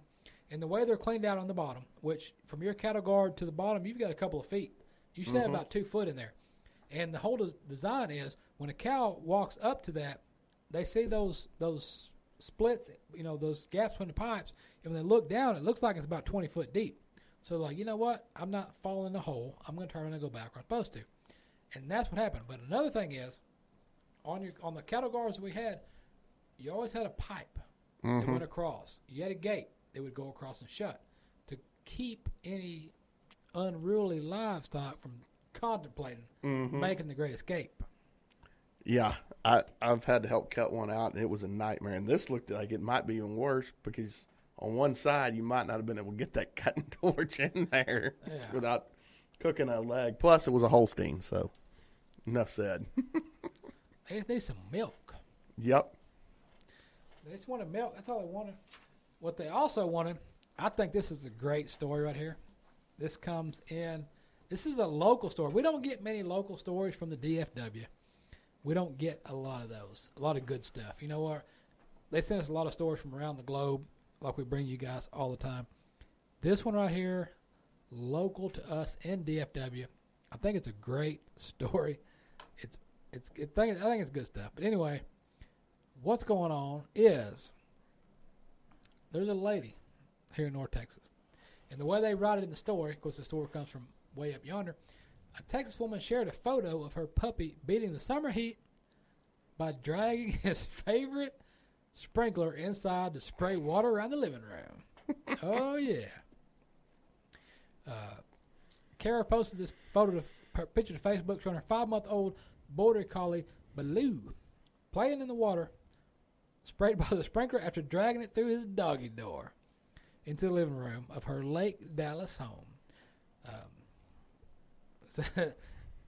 and the way they're cleaned out on the bottom, which from your cattle guard to the bottom, you've got a couple of feet. You should have mm-hmm. about two foot in there. And the whole des- design is when a cow walks up to that, they see those those splits, you know, those gaps between the pipes, and when they look down, it looks like it's about twenty foot deep. So like, you know what? I'm not falling in the hole. I'm going to turn and go back where I'm supposed to, and that's what happened. But another thing is, on your on the cattle guards we had, you always had a pipe that mm-hmm. went across. You had a gate that would go across and shut to keep any unruly livestock from contemplating mm-hmm. making the great escape. Yeah, I, I've had to help cut one out, and it was a nightmare. And this looked like it might be even worse because on one side you might not have been able to get that cutting torch in there Yeah. without cooking a leg. Plus, it was a Holstein, so enough said. They need some milk. yep. They just want wanted milk. That's all they wanted. What they also wanted, I think this is a great story right here. This comes in. This is a local story. We don't get many local stories from the DFW. We don't get a lot of those. A lot of good stuff. You know what? They send us a lot of stories from around the globe, like we bring you guys all the time. This one right here, local to us in DFW. I think it's a great story. It's it's it I think it's good stuff. But anyway, what's going on is there's a lady here in North Texas. And the way they write it in the story, of course, the story comes from way up yonder. A Texas woman shared a photo of her puppy beating the summer heat by dragging his favorite sprinkler inside to spray water around the living room. oh, yeah. Uh, Kara posted this photo, to, her picture to Facebook showing her five month old border collie, Baloo, playing in the water sprayed by the sprinkler after dragging it through his doggy door into the living room of her Lake Dallas home. Um, so,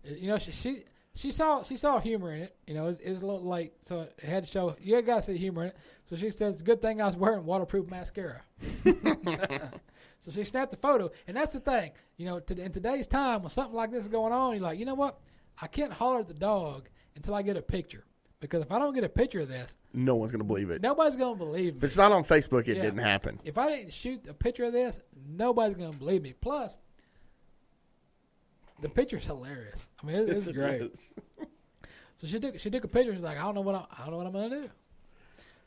you know, she, she she saw she saw humor in it. You know, it's, a little late, so it had to show. You got to see humor in it. So she says, "It's a good thing I was wearing waterproof mascara." so she snapped the photo, and that's the thing. You know, to, in today's time, when something like this is going on, you're like, you know what? I can't holler at the dog until I get a picture. Because if I don't get a picture of this, No one's going to believe it. nobody's gonna believe If it's not on Facebook, it Yeah. didn't happen. If I didn't shoot a picture of this, nobody's gonna believe me. Plus, the picture's hilarious. I mean, it, it's great. So she took she took a picture. She's like, I don't know what I, I don't know what I'm gonna do.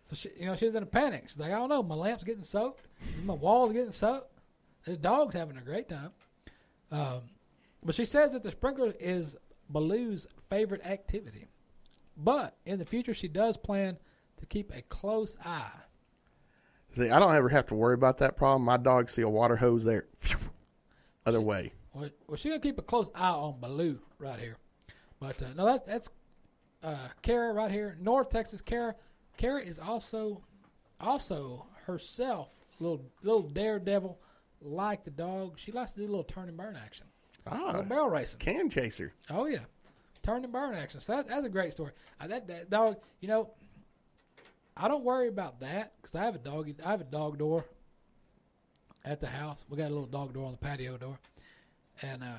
So she, you know, she was in a panic. She's like, I don't know. My lamp's getting soaked. My walls getting soaked. This dog's having a great time. Um, but she says that the sprinkler is Baloo's favorite activity. But in the future, she does plan to keep a close eye. See, I don't ever have to worry about that problem. My dogs see a water hose there, other way. Well, well, she's gonna keep a close eye on Baloo right here. But uh, no, that's that's uh, Kara right here, North Texas. Kara, Kara is also also herself little little daredevil like the dog. She likes to do a little turn and burn action, Ah, barrel racing. can chaser. Oh yeah, turn and burn action. So that, that's a great story. Uh, that, that dog, you know, I don't worry about that because I have a dog. I have a dog door at the house. We got a little dog door on the patio door, and uh,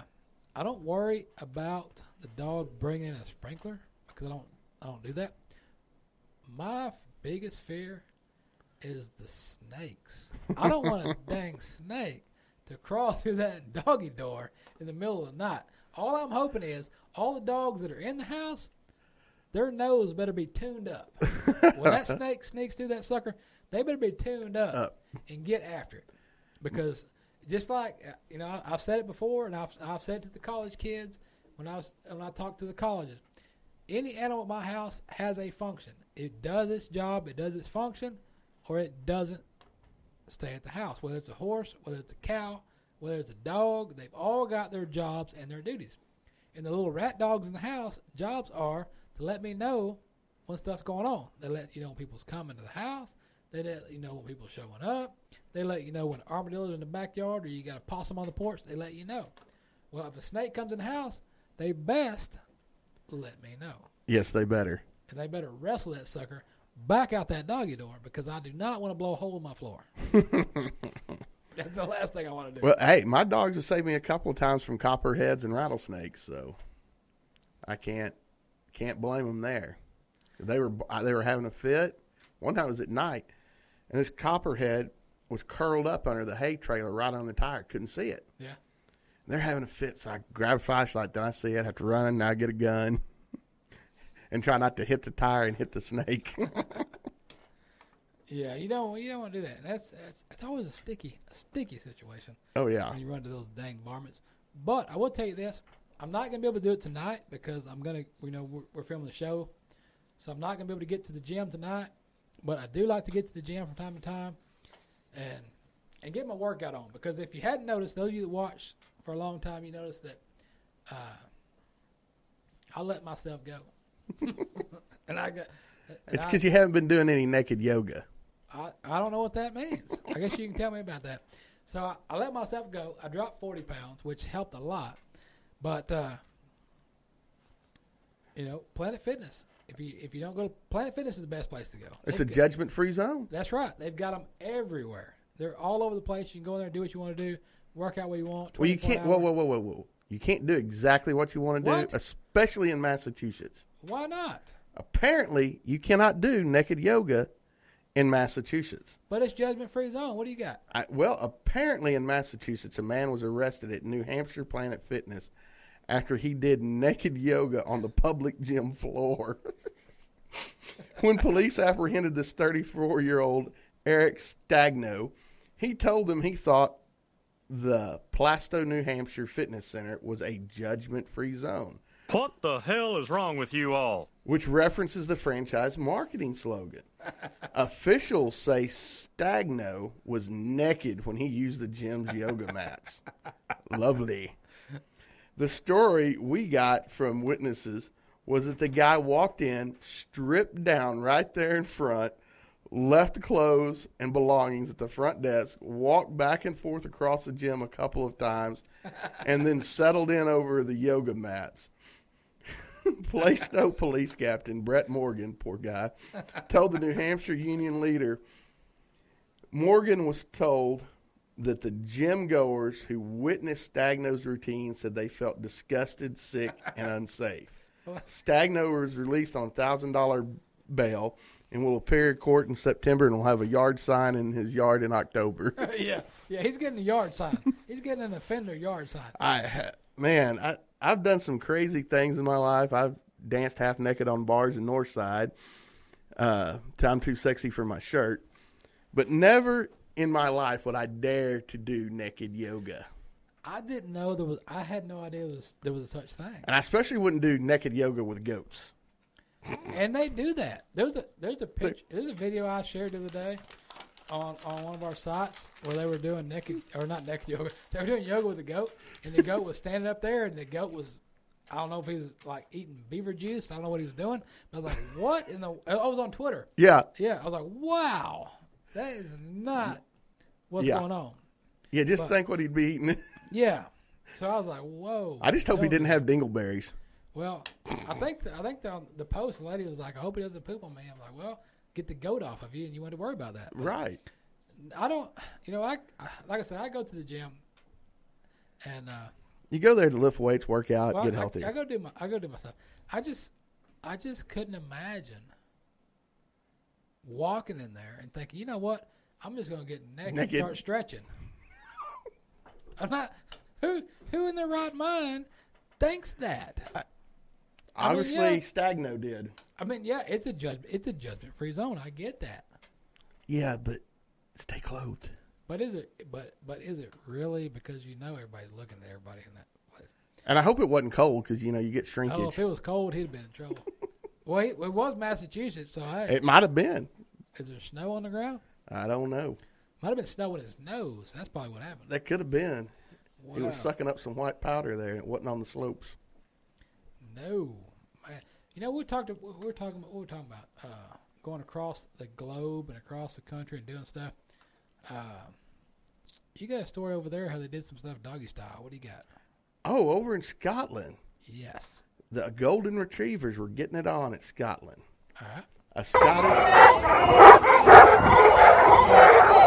I don't worry about the dog bringing in a sprinkler because I don't. I don't do that. My biggest fear is the snakes. I don't want a dang snake to crawl through that doggy door in the middle of the night. All I'm hoping is all the dogs that are in the house, their nose better be tuned up. when that snake sneaks through that sucker, they better be tuned up, Up. and get after it. Because just like uh, you know, I've said it before, and I've I've said it to the college kids when I was when I talked to the colleges. any animal at my house has a function. It does its job, it does its function, or it doesn't stay at the house. Whether it's a horse, whether it's a cow, whether it's a dog, they've all got their jobs and their duties. And the little rat dogs in the house, jobs are to let me know when stuff's going on. They let you know when people's coming to the house. They let you know when people's showing up. They let you know when armadillo's in the backyard or you got a possum on the porch. They let you know. Well, if a snake comes in the house, they best let me know. Yes, they better. And they better wrestle that sucker back out that doggy door because I do not want to blow a hole in my floor. That's the last thing I want to do. Well, hey, my dogs have saved me a couple of times from copperheads and rattlesnakes, so I can't can't blame them there. They were they were having a fit. One time it was at night, and this copperhead was curled up under the hay trailer right on the tire. Couldn't see it. yeah. They're having a fit, so I grab a flashlight. Then I see it. I have to run. Now I get a gun, and try not to hit the tire and hit the snake. Yeah, you don't you don't want to do that. That's that's, that's always a sticky a sticky situation oh yeah, when you run to those dang varmints. But I will tell you this: I'm not gonna be able to do it tonight because I'm gonna you know we're, we're filming the show, so I'm not gonna be able to get to the gym tonight. But I do like to get to the gym from time to time, and and get my workout on because if you hadn't noticed, those of you that watched for a long time, you noticed that uh, I let myself go, and I got. and it's because you haven't been doing any naked yoga. I, I don't know what that means. I guess you can tell me about that. So I, I let myself go. I dropped 40 pounds, which helped a lot. But, uh, you know, Planet Fitness. If you if you don't go to Planet Fitness is the best place to go. It's a They've got- judgment free zone. That's right. They've got them everywhere. They're all over the place. You can go in there and do what you want to do, work out what you want. Well, you can't. Whoa, whoa, whoa, whoa, whoa! You can't do exactly what you want to What? do, especially in Massachusetts. Why not? Apparently, you cannot do naked yoga in Massachusetts. But it's judgment free zone. What do you got? I, well, apparently in Massachusetts, a man was arrested at New Hampshire Planet Fitness after he did naked yoga on the public gym floor. when police apprehended this 34 year old Eric Stagno, he told them he thought the Plaistow, New Hampshire Fitness Center was a judgment free zone, What the hell is wrong with you all? which references the franchise marketing slogan. Officials say Stagno was naked when he used the gym's yoga mats. Lovely. The story we got from witnesses was that the guy walked in, stripped down right there in front, left the clothes and belongings at the front desk, walked back and forth across the gym a couple of times, and then settled in over the yoga mats. Plaistow police captain Brett Morgan, poor guy, told the New Hampshire union leader Morgan was told that the gym goers who witnessed Stagno's routine said they felt disgusted, sick, and unsafe. Stagno was released on thousand dollar bail and will appear in court in September and will have a yard sign in his yard in October. yeah, yeah. He's getting a yard sign. He's getting an offender yard sign. I man, I I've done some crazy things in my life. I've danced half naked on bars in Northside. Uh, I'm too sexy for my shirt, but never in my life would I dare to do naked yoga, I didn't know there was. I had no idea there was, there was such thing. and I especially wouldn't do naked yoga with goats. And they do that. There's a there's a picture. There's a video I shared the other day on on one of our sites where they were doing naked or not naked yoga. They were doing yoga with a goat, and the goat was standing up there, and the goat was. I don't know if he was like eating beaver juice. I don't know what he was doing. But I was like, "What in the?" I was on Twitter. Yeah, Yeah, I was like, "Wow, that is not what's Yeah. going on." yeah. Just But- think what he'd be eating. Yeah. So I was like, "Whoa." I just hope he didn't have dingleberries. Well, I think the, I think the, the post lady was like, "I hope he doesn't poop on me." I'm like, "Well, get the goat off of you, and you want to worry about that." But Right. I don't. You know, I like I said, I go to the gym, and uh, You go there to lift weights, work out, well, get I, healthy. I, go do my I go do my stuff. I just I just couldn't imagine walking in there and thinking, you know what? I'm just going to get naked, Naked. and start stretching. I'm not. Who who in their right mind thinks that? I mean, Obviously, yeah. Stagno did. I mean, yeah, it's a judgment. It's a judgment free zone. I get that. Yeah, but stay clothed. But is it? But but is it really? Because you know everybody's looking at everybody in that place. And I hope it wasn't cold because you know you get shrinkage. Oh, if it was cold, he'd have been in trouble. Well, it, it was Massachusetts, so hey, It might have been. is there snow on the ground? I don't know. Might have been snow in his nose. That's probably what happened. That could have been. He was sucking up some white powder there, and it wasn't on the slopes. No, man. You know, we talked. We were talking. About, what were we talking about? Uh, going across the globe and across the country and doing stuff. Uh, you got a story over there how they did some stuff doggy style. What do you got? Oh, over in Scotland, Yes. the golden retrievers were getting it on at Scotland. All right. A Scottish.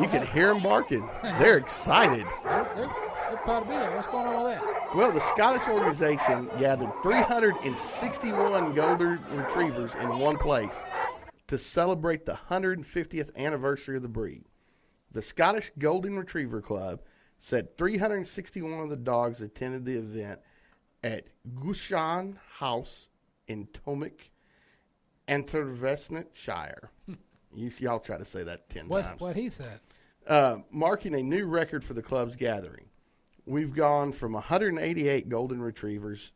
You can hear them barking. They're excited. They're, they're, they're proud to be there. What's going on with that? Well, the Scottish organization gathered 361 golden retrievers in one place to celebrate the 150th anniversary of the breed. The Scottish Golden Retriever Club said 361 of the dogs attended the event at Gushan House in Tomich, Shire. Hmm. You, y'all try to say that 10 What times what he said? Uh, marking a new record for the club's gathering. We've gone from 188 golden retrievers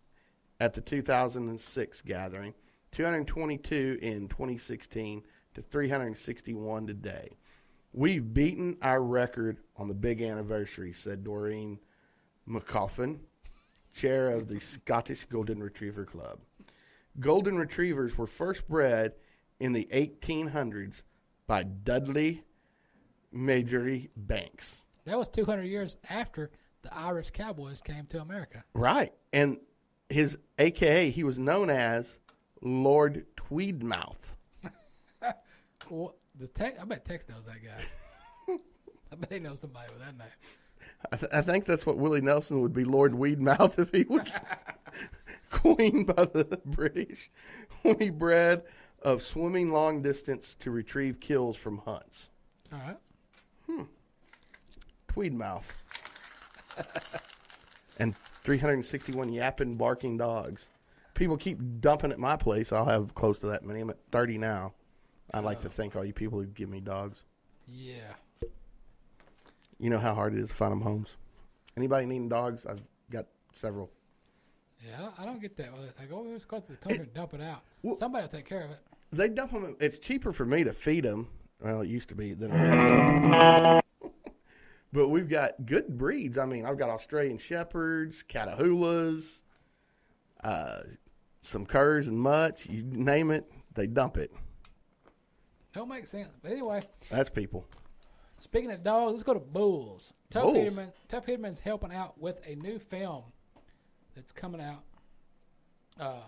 at the 2006 gathering, 222 in 2016, to 361 today. We've beaten our record on the big anniversary, said Doreen McCoffin, chair of the Scottish Golden Retriever Club. Golden Retrievers were first bred in the 1800s by Dudley Marjoribanks. That was 200 years after the Irish Cowboys came to America. Right. And his AKA, he was known as Lord Tweedmouth. Well, the tech, I bet Tex knows that guy. I bet he knows somebody with that name. I, th- I think that's what Willie Nelson would be Lord Weedmouth if he was queen by the British when he bred of swimming long distance to retrieve kills from hunts. All right. Hmm. Tweedmouth. and 361 yapping, barking dogs. People keep dumping at my place. I'll have close to that many. I'm at 30 now. I'd like to oh. thank all you people who give me dogs. Yeah. You know how hard it is to find them homes. Anybody needing dogs? I've got several. Yeah, I don't, I don't get that. Well, They go, oh, let's go to the country and dump it out. Well- Somebody will take care of it. They dump them. It's cheaper for me to feed them. Well, it used to be vet. But we've got good breeds. I mean, I've got Australian Shepherds, Catahoulas, uh, some curs and mutts. You name it, they dump it. Don't make sense. But anyway, That's people. speaking of dogs, let's go to bulls. Tough Bulls? Tough Hedeman's helping out with a new film that's coming out. Uh,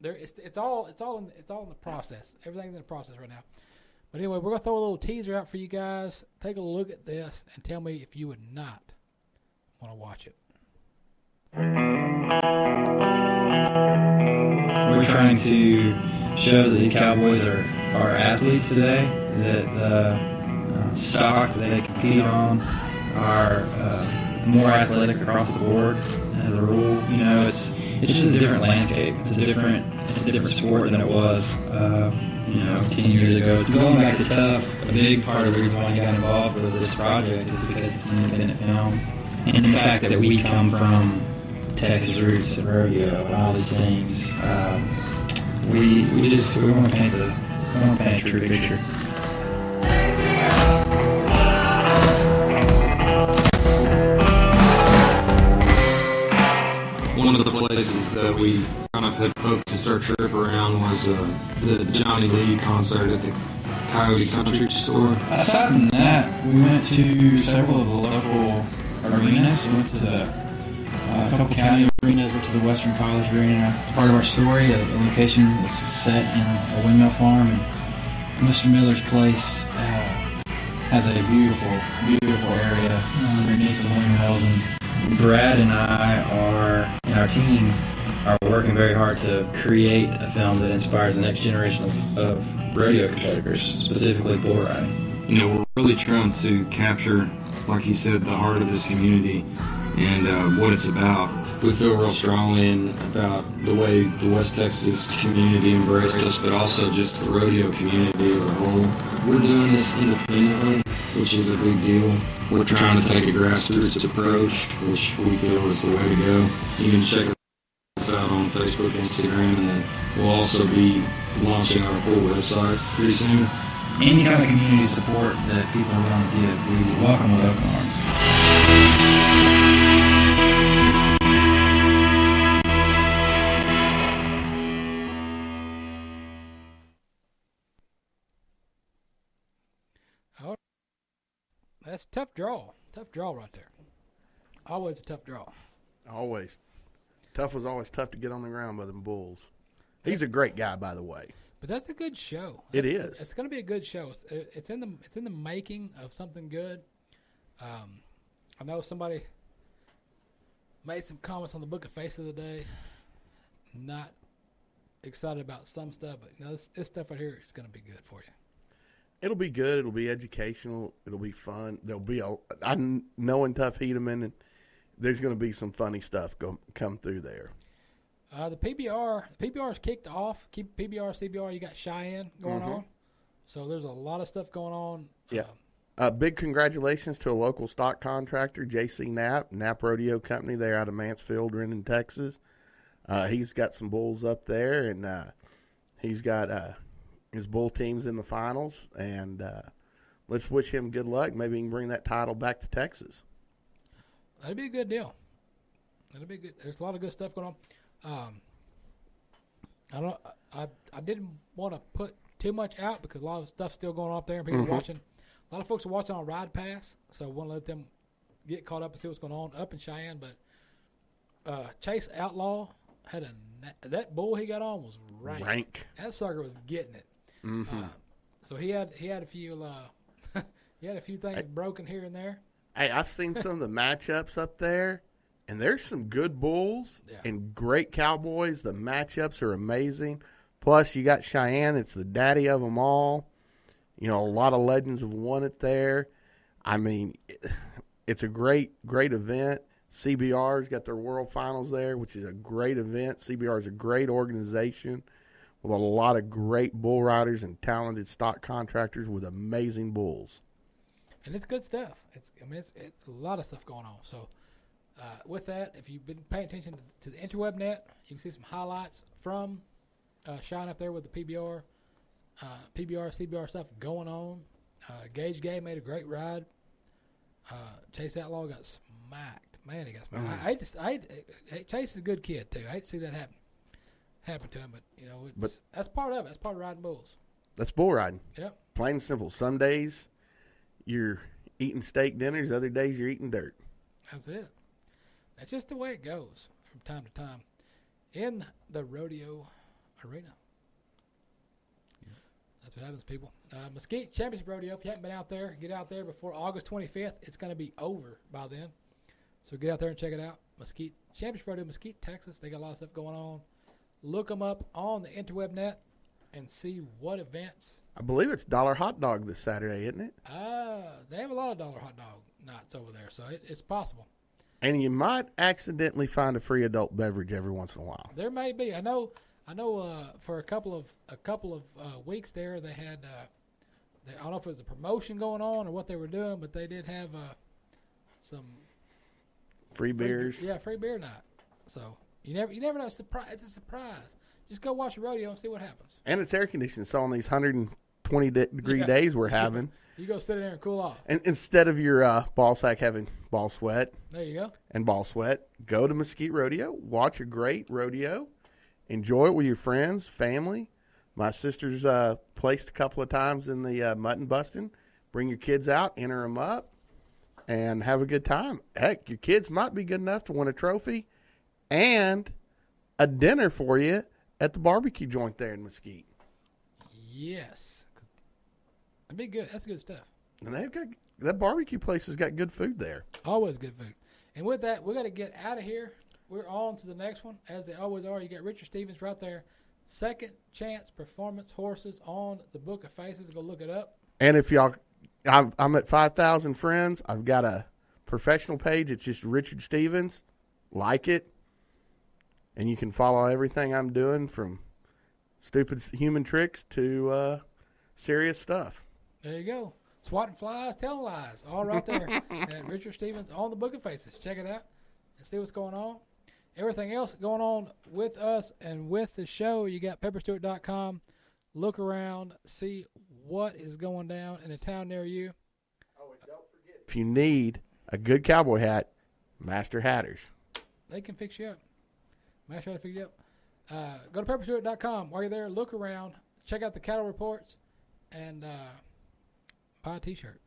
there, it's it's all it's all in it's all in the process. Everything's in the process right now. But anyway, we're gonna throw a little teaser out for you guys. Take a look at this and tell me if you would not want to watch it. We're trying to show that these Cowboys are, are athletes today, that the uh, stock that they compete on are uh, more athletic across the board as a rule. You know, it's it's just a different landscape. It's a different it's a different sport than it was, uh, you know, 10 years ago. Going back to Tough, a big part of the reason why he got involved with this project is because it's an independent film. And the fact that we come from Texas roots and rodeo and all these things. Um, we we just we want to paint the we want to paint a true picture. One of the places that we had focused our trip around was uh, the Johnny Lee concert at the Coyote Country Store. Aside from that, we went to several of the local arenas. We went to the, uh, a couple county arenas. Went to the Western College Arena. It's part of our story. A location that's set in a windmill farm, and Mr. Miller's place uh, has a beautiful, beautiful area underneath the windmills. And Brad and I are, and our team, are working very hard to create a film that inspires the next generation of, of rodeo competitors, specifically bull riding. You know, we're really trying to capture, like he said, the heart of this community and uh, what it's about. We feel real strongly in, about the way the West Texas community embraced us, but also just the rodeo community as a whole. we're doing this independently, which is a big deal. We're trying to take a grassroots approach, which we feel is the way to go. You can check on Facebook, Instagram, and then we'll also be launching our full website pretty soon. Any kind of community support that people are willing to give, we welcome with open arms. That's a tough draw. Tough draw right there. Always a tough draw. Always. Tough was always tough to get on the ground by them Bulls. He's a great guy, by the way. But that's a good show. It is. It's going to be a good show. It's, in the it's in the making of something good. Um, I know somebody made some comments on the Book of Face of the day. Not excited about some stuff, but you know, this, this stuff right here is going to be good for you. It'll be good. It'll be educational. It'll be fun. There'll be a I kn- knowing Tough Hedeman, and there's going to be some funny stuff go, come through there. Uh, the PBR, the PBR is kicked off. Keep PBR, CBR. You got Cheyenne going Mhm. on, so there's a lot of stuff going on. Yeah. Um, Uh, big congratulations to a local stock contractor, JC Knapp, Knapp Rodeo Company. They're out of Mansfield, Rendon, Texas. Uh, he's got some bulls up there, and uh, he's got uh, his bull teams in the finals. And uh, let's wish him good luck. Maybe he can bring that title back to Texas. That'd be a good deal. That'd be good. There's a lot of good stuff going on. Um, I don't. I I didn't want to put too much out because a lot of stuff's still going on up there and people Mhm. are watching. A lot of folks are watching on RidePass, so I want to let them get caught up and see what's going on up in Cheyenne. But uh, Chase Outlaw had a that bull he got on was rank. Rank. That sucker was getting it. Mhm. Uh, so he had he had a few uh, he had a few things broken here and there. Hey, I've seen some of the matchups up there, and there's some good bulls Yeah. and great cowboys. The matchups are amazing. Plus, you got Cheyenne; it's the daddy of them all. You know, a lot of legends have won it there. I mean, it's a great, great event. CBR's got their World Finals there, which is a great event. CBR is a great organization with a lot of great bull riders and talented stock contractors with amazing bulls. And it's good stuff. It's I mean it's it's a lot of stuff going on. So uh, with that, if you've been paying attention to, to the interweb net, you can see some highlights from uh, Cheyenne up there with the PBR, uh, PBR, CBR stuff going on. Uh, Gage Gay made a great ride. Uh, Chase Outlaw got smacked. Man, he got smacked. I, I to, s- I hey, Chase is a good kid too. I hate to see that happen happen to him, but you know, it's, But- that's part of it. That's part of riding bulls. That's bull riding. Yep. Plain and simple. Some days you're eating steak dinners, other days you're eating dirt. That's it. That's just the way it goes from time to time in the rodeo arena. That's what happens, people. Uh, Mesquite Championship Rodeo. If you haven't been out there, get out there before August 25th. It's going to be over by then. So get out there and check it out. Mesquite Championship Rodeo, Mesquite, Texas. They got a lot of stuff going on. Look them up on the interweb net and see what events. I believe it's Dollar Hot Dog this Saturday, isn't it? Uh, they have a lot of dollar hot dog nights over there, so it, it's possible. And you might accidentally find a free adult beverage every once in a while. There may be. I know. I know. Uh, for a couple of a couple of uh, weeks there, they had. Uh, they, I don't know if it was a promotion going on or what they were doing, but they did have uh, some Free free- beers. yeah, free beer night. So you never you never know. Surprise! It's a surprise. Just go watch a rodeo and see what happens. And it's air conditioned, so on these 120 de- degree Yeah. days we're having, You go sit in there and cool off. and instead of your uh, ball sack having ball sweat There you go. and ball sweat, go to Mesquite Rodeo, watch a great rodeo, enjoy it with your friends, family. My sister's uh, placed a couple of times in the uh, mutton busting. Bring your kids out, enter them up, and have a good time. Heck, your kids might be good enough to win a trophy and a dinner for you at the barbecue joint there in Mesquite. Yes, that'd be good. That's good stuff. And they've got that barbecue place has got good food there. Always good food. And with that, we got to get out of here. We're on to the next one, as they always are. You got Richard Stevens right there. Second Chance Performance Horses on the Book of Faces. Go look it up. And if y'all, I'm, I'm at 5,000 friends. I've got a professional page. It's just Richard Stevens. Like it. And you can follow everything I'm doing from stupid human tricks to uh, serious stuff. There you go. Swatting flies, telling lies, all right there. at Richard Stevens on the Book of Faces. Check it out and see what's going on. Everything else going on with us and with the show, you got pepperstewart.com. Look around, see what is going down in a town near you. If you need a good cowboy hat, Master Hatters. They can fix you up. Master try to fix you up. Uh, go to pepperstewart.com. While you're there, look around, check out the cattle reports, and uh, buy a t shirt.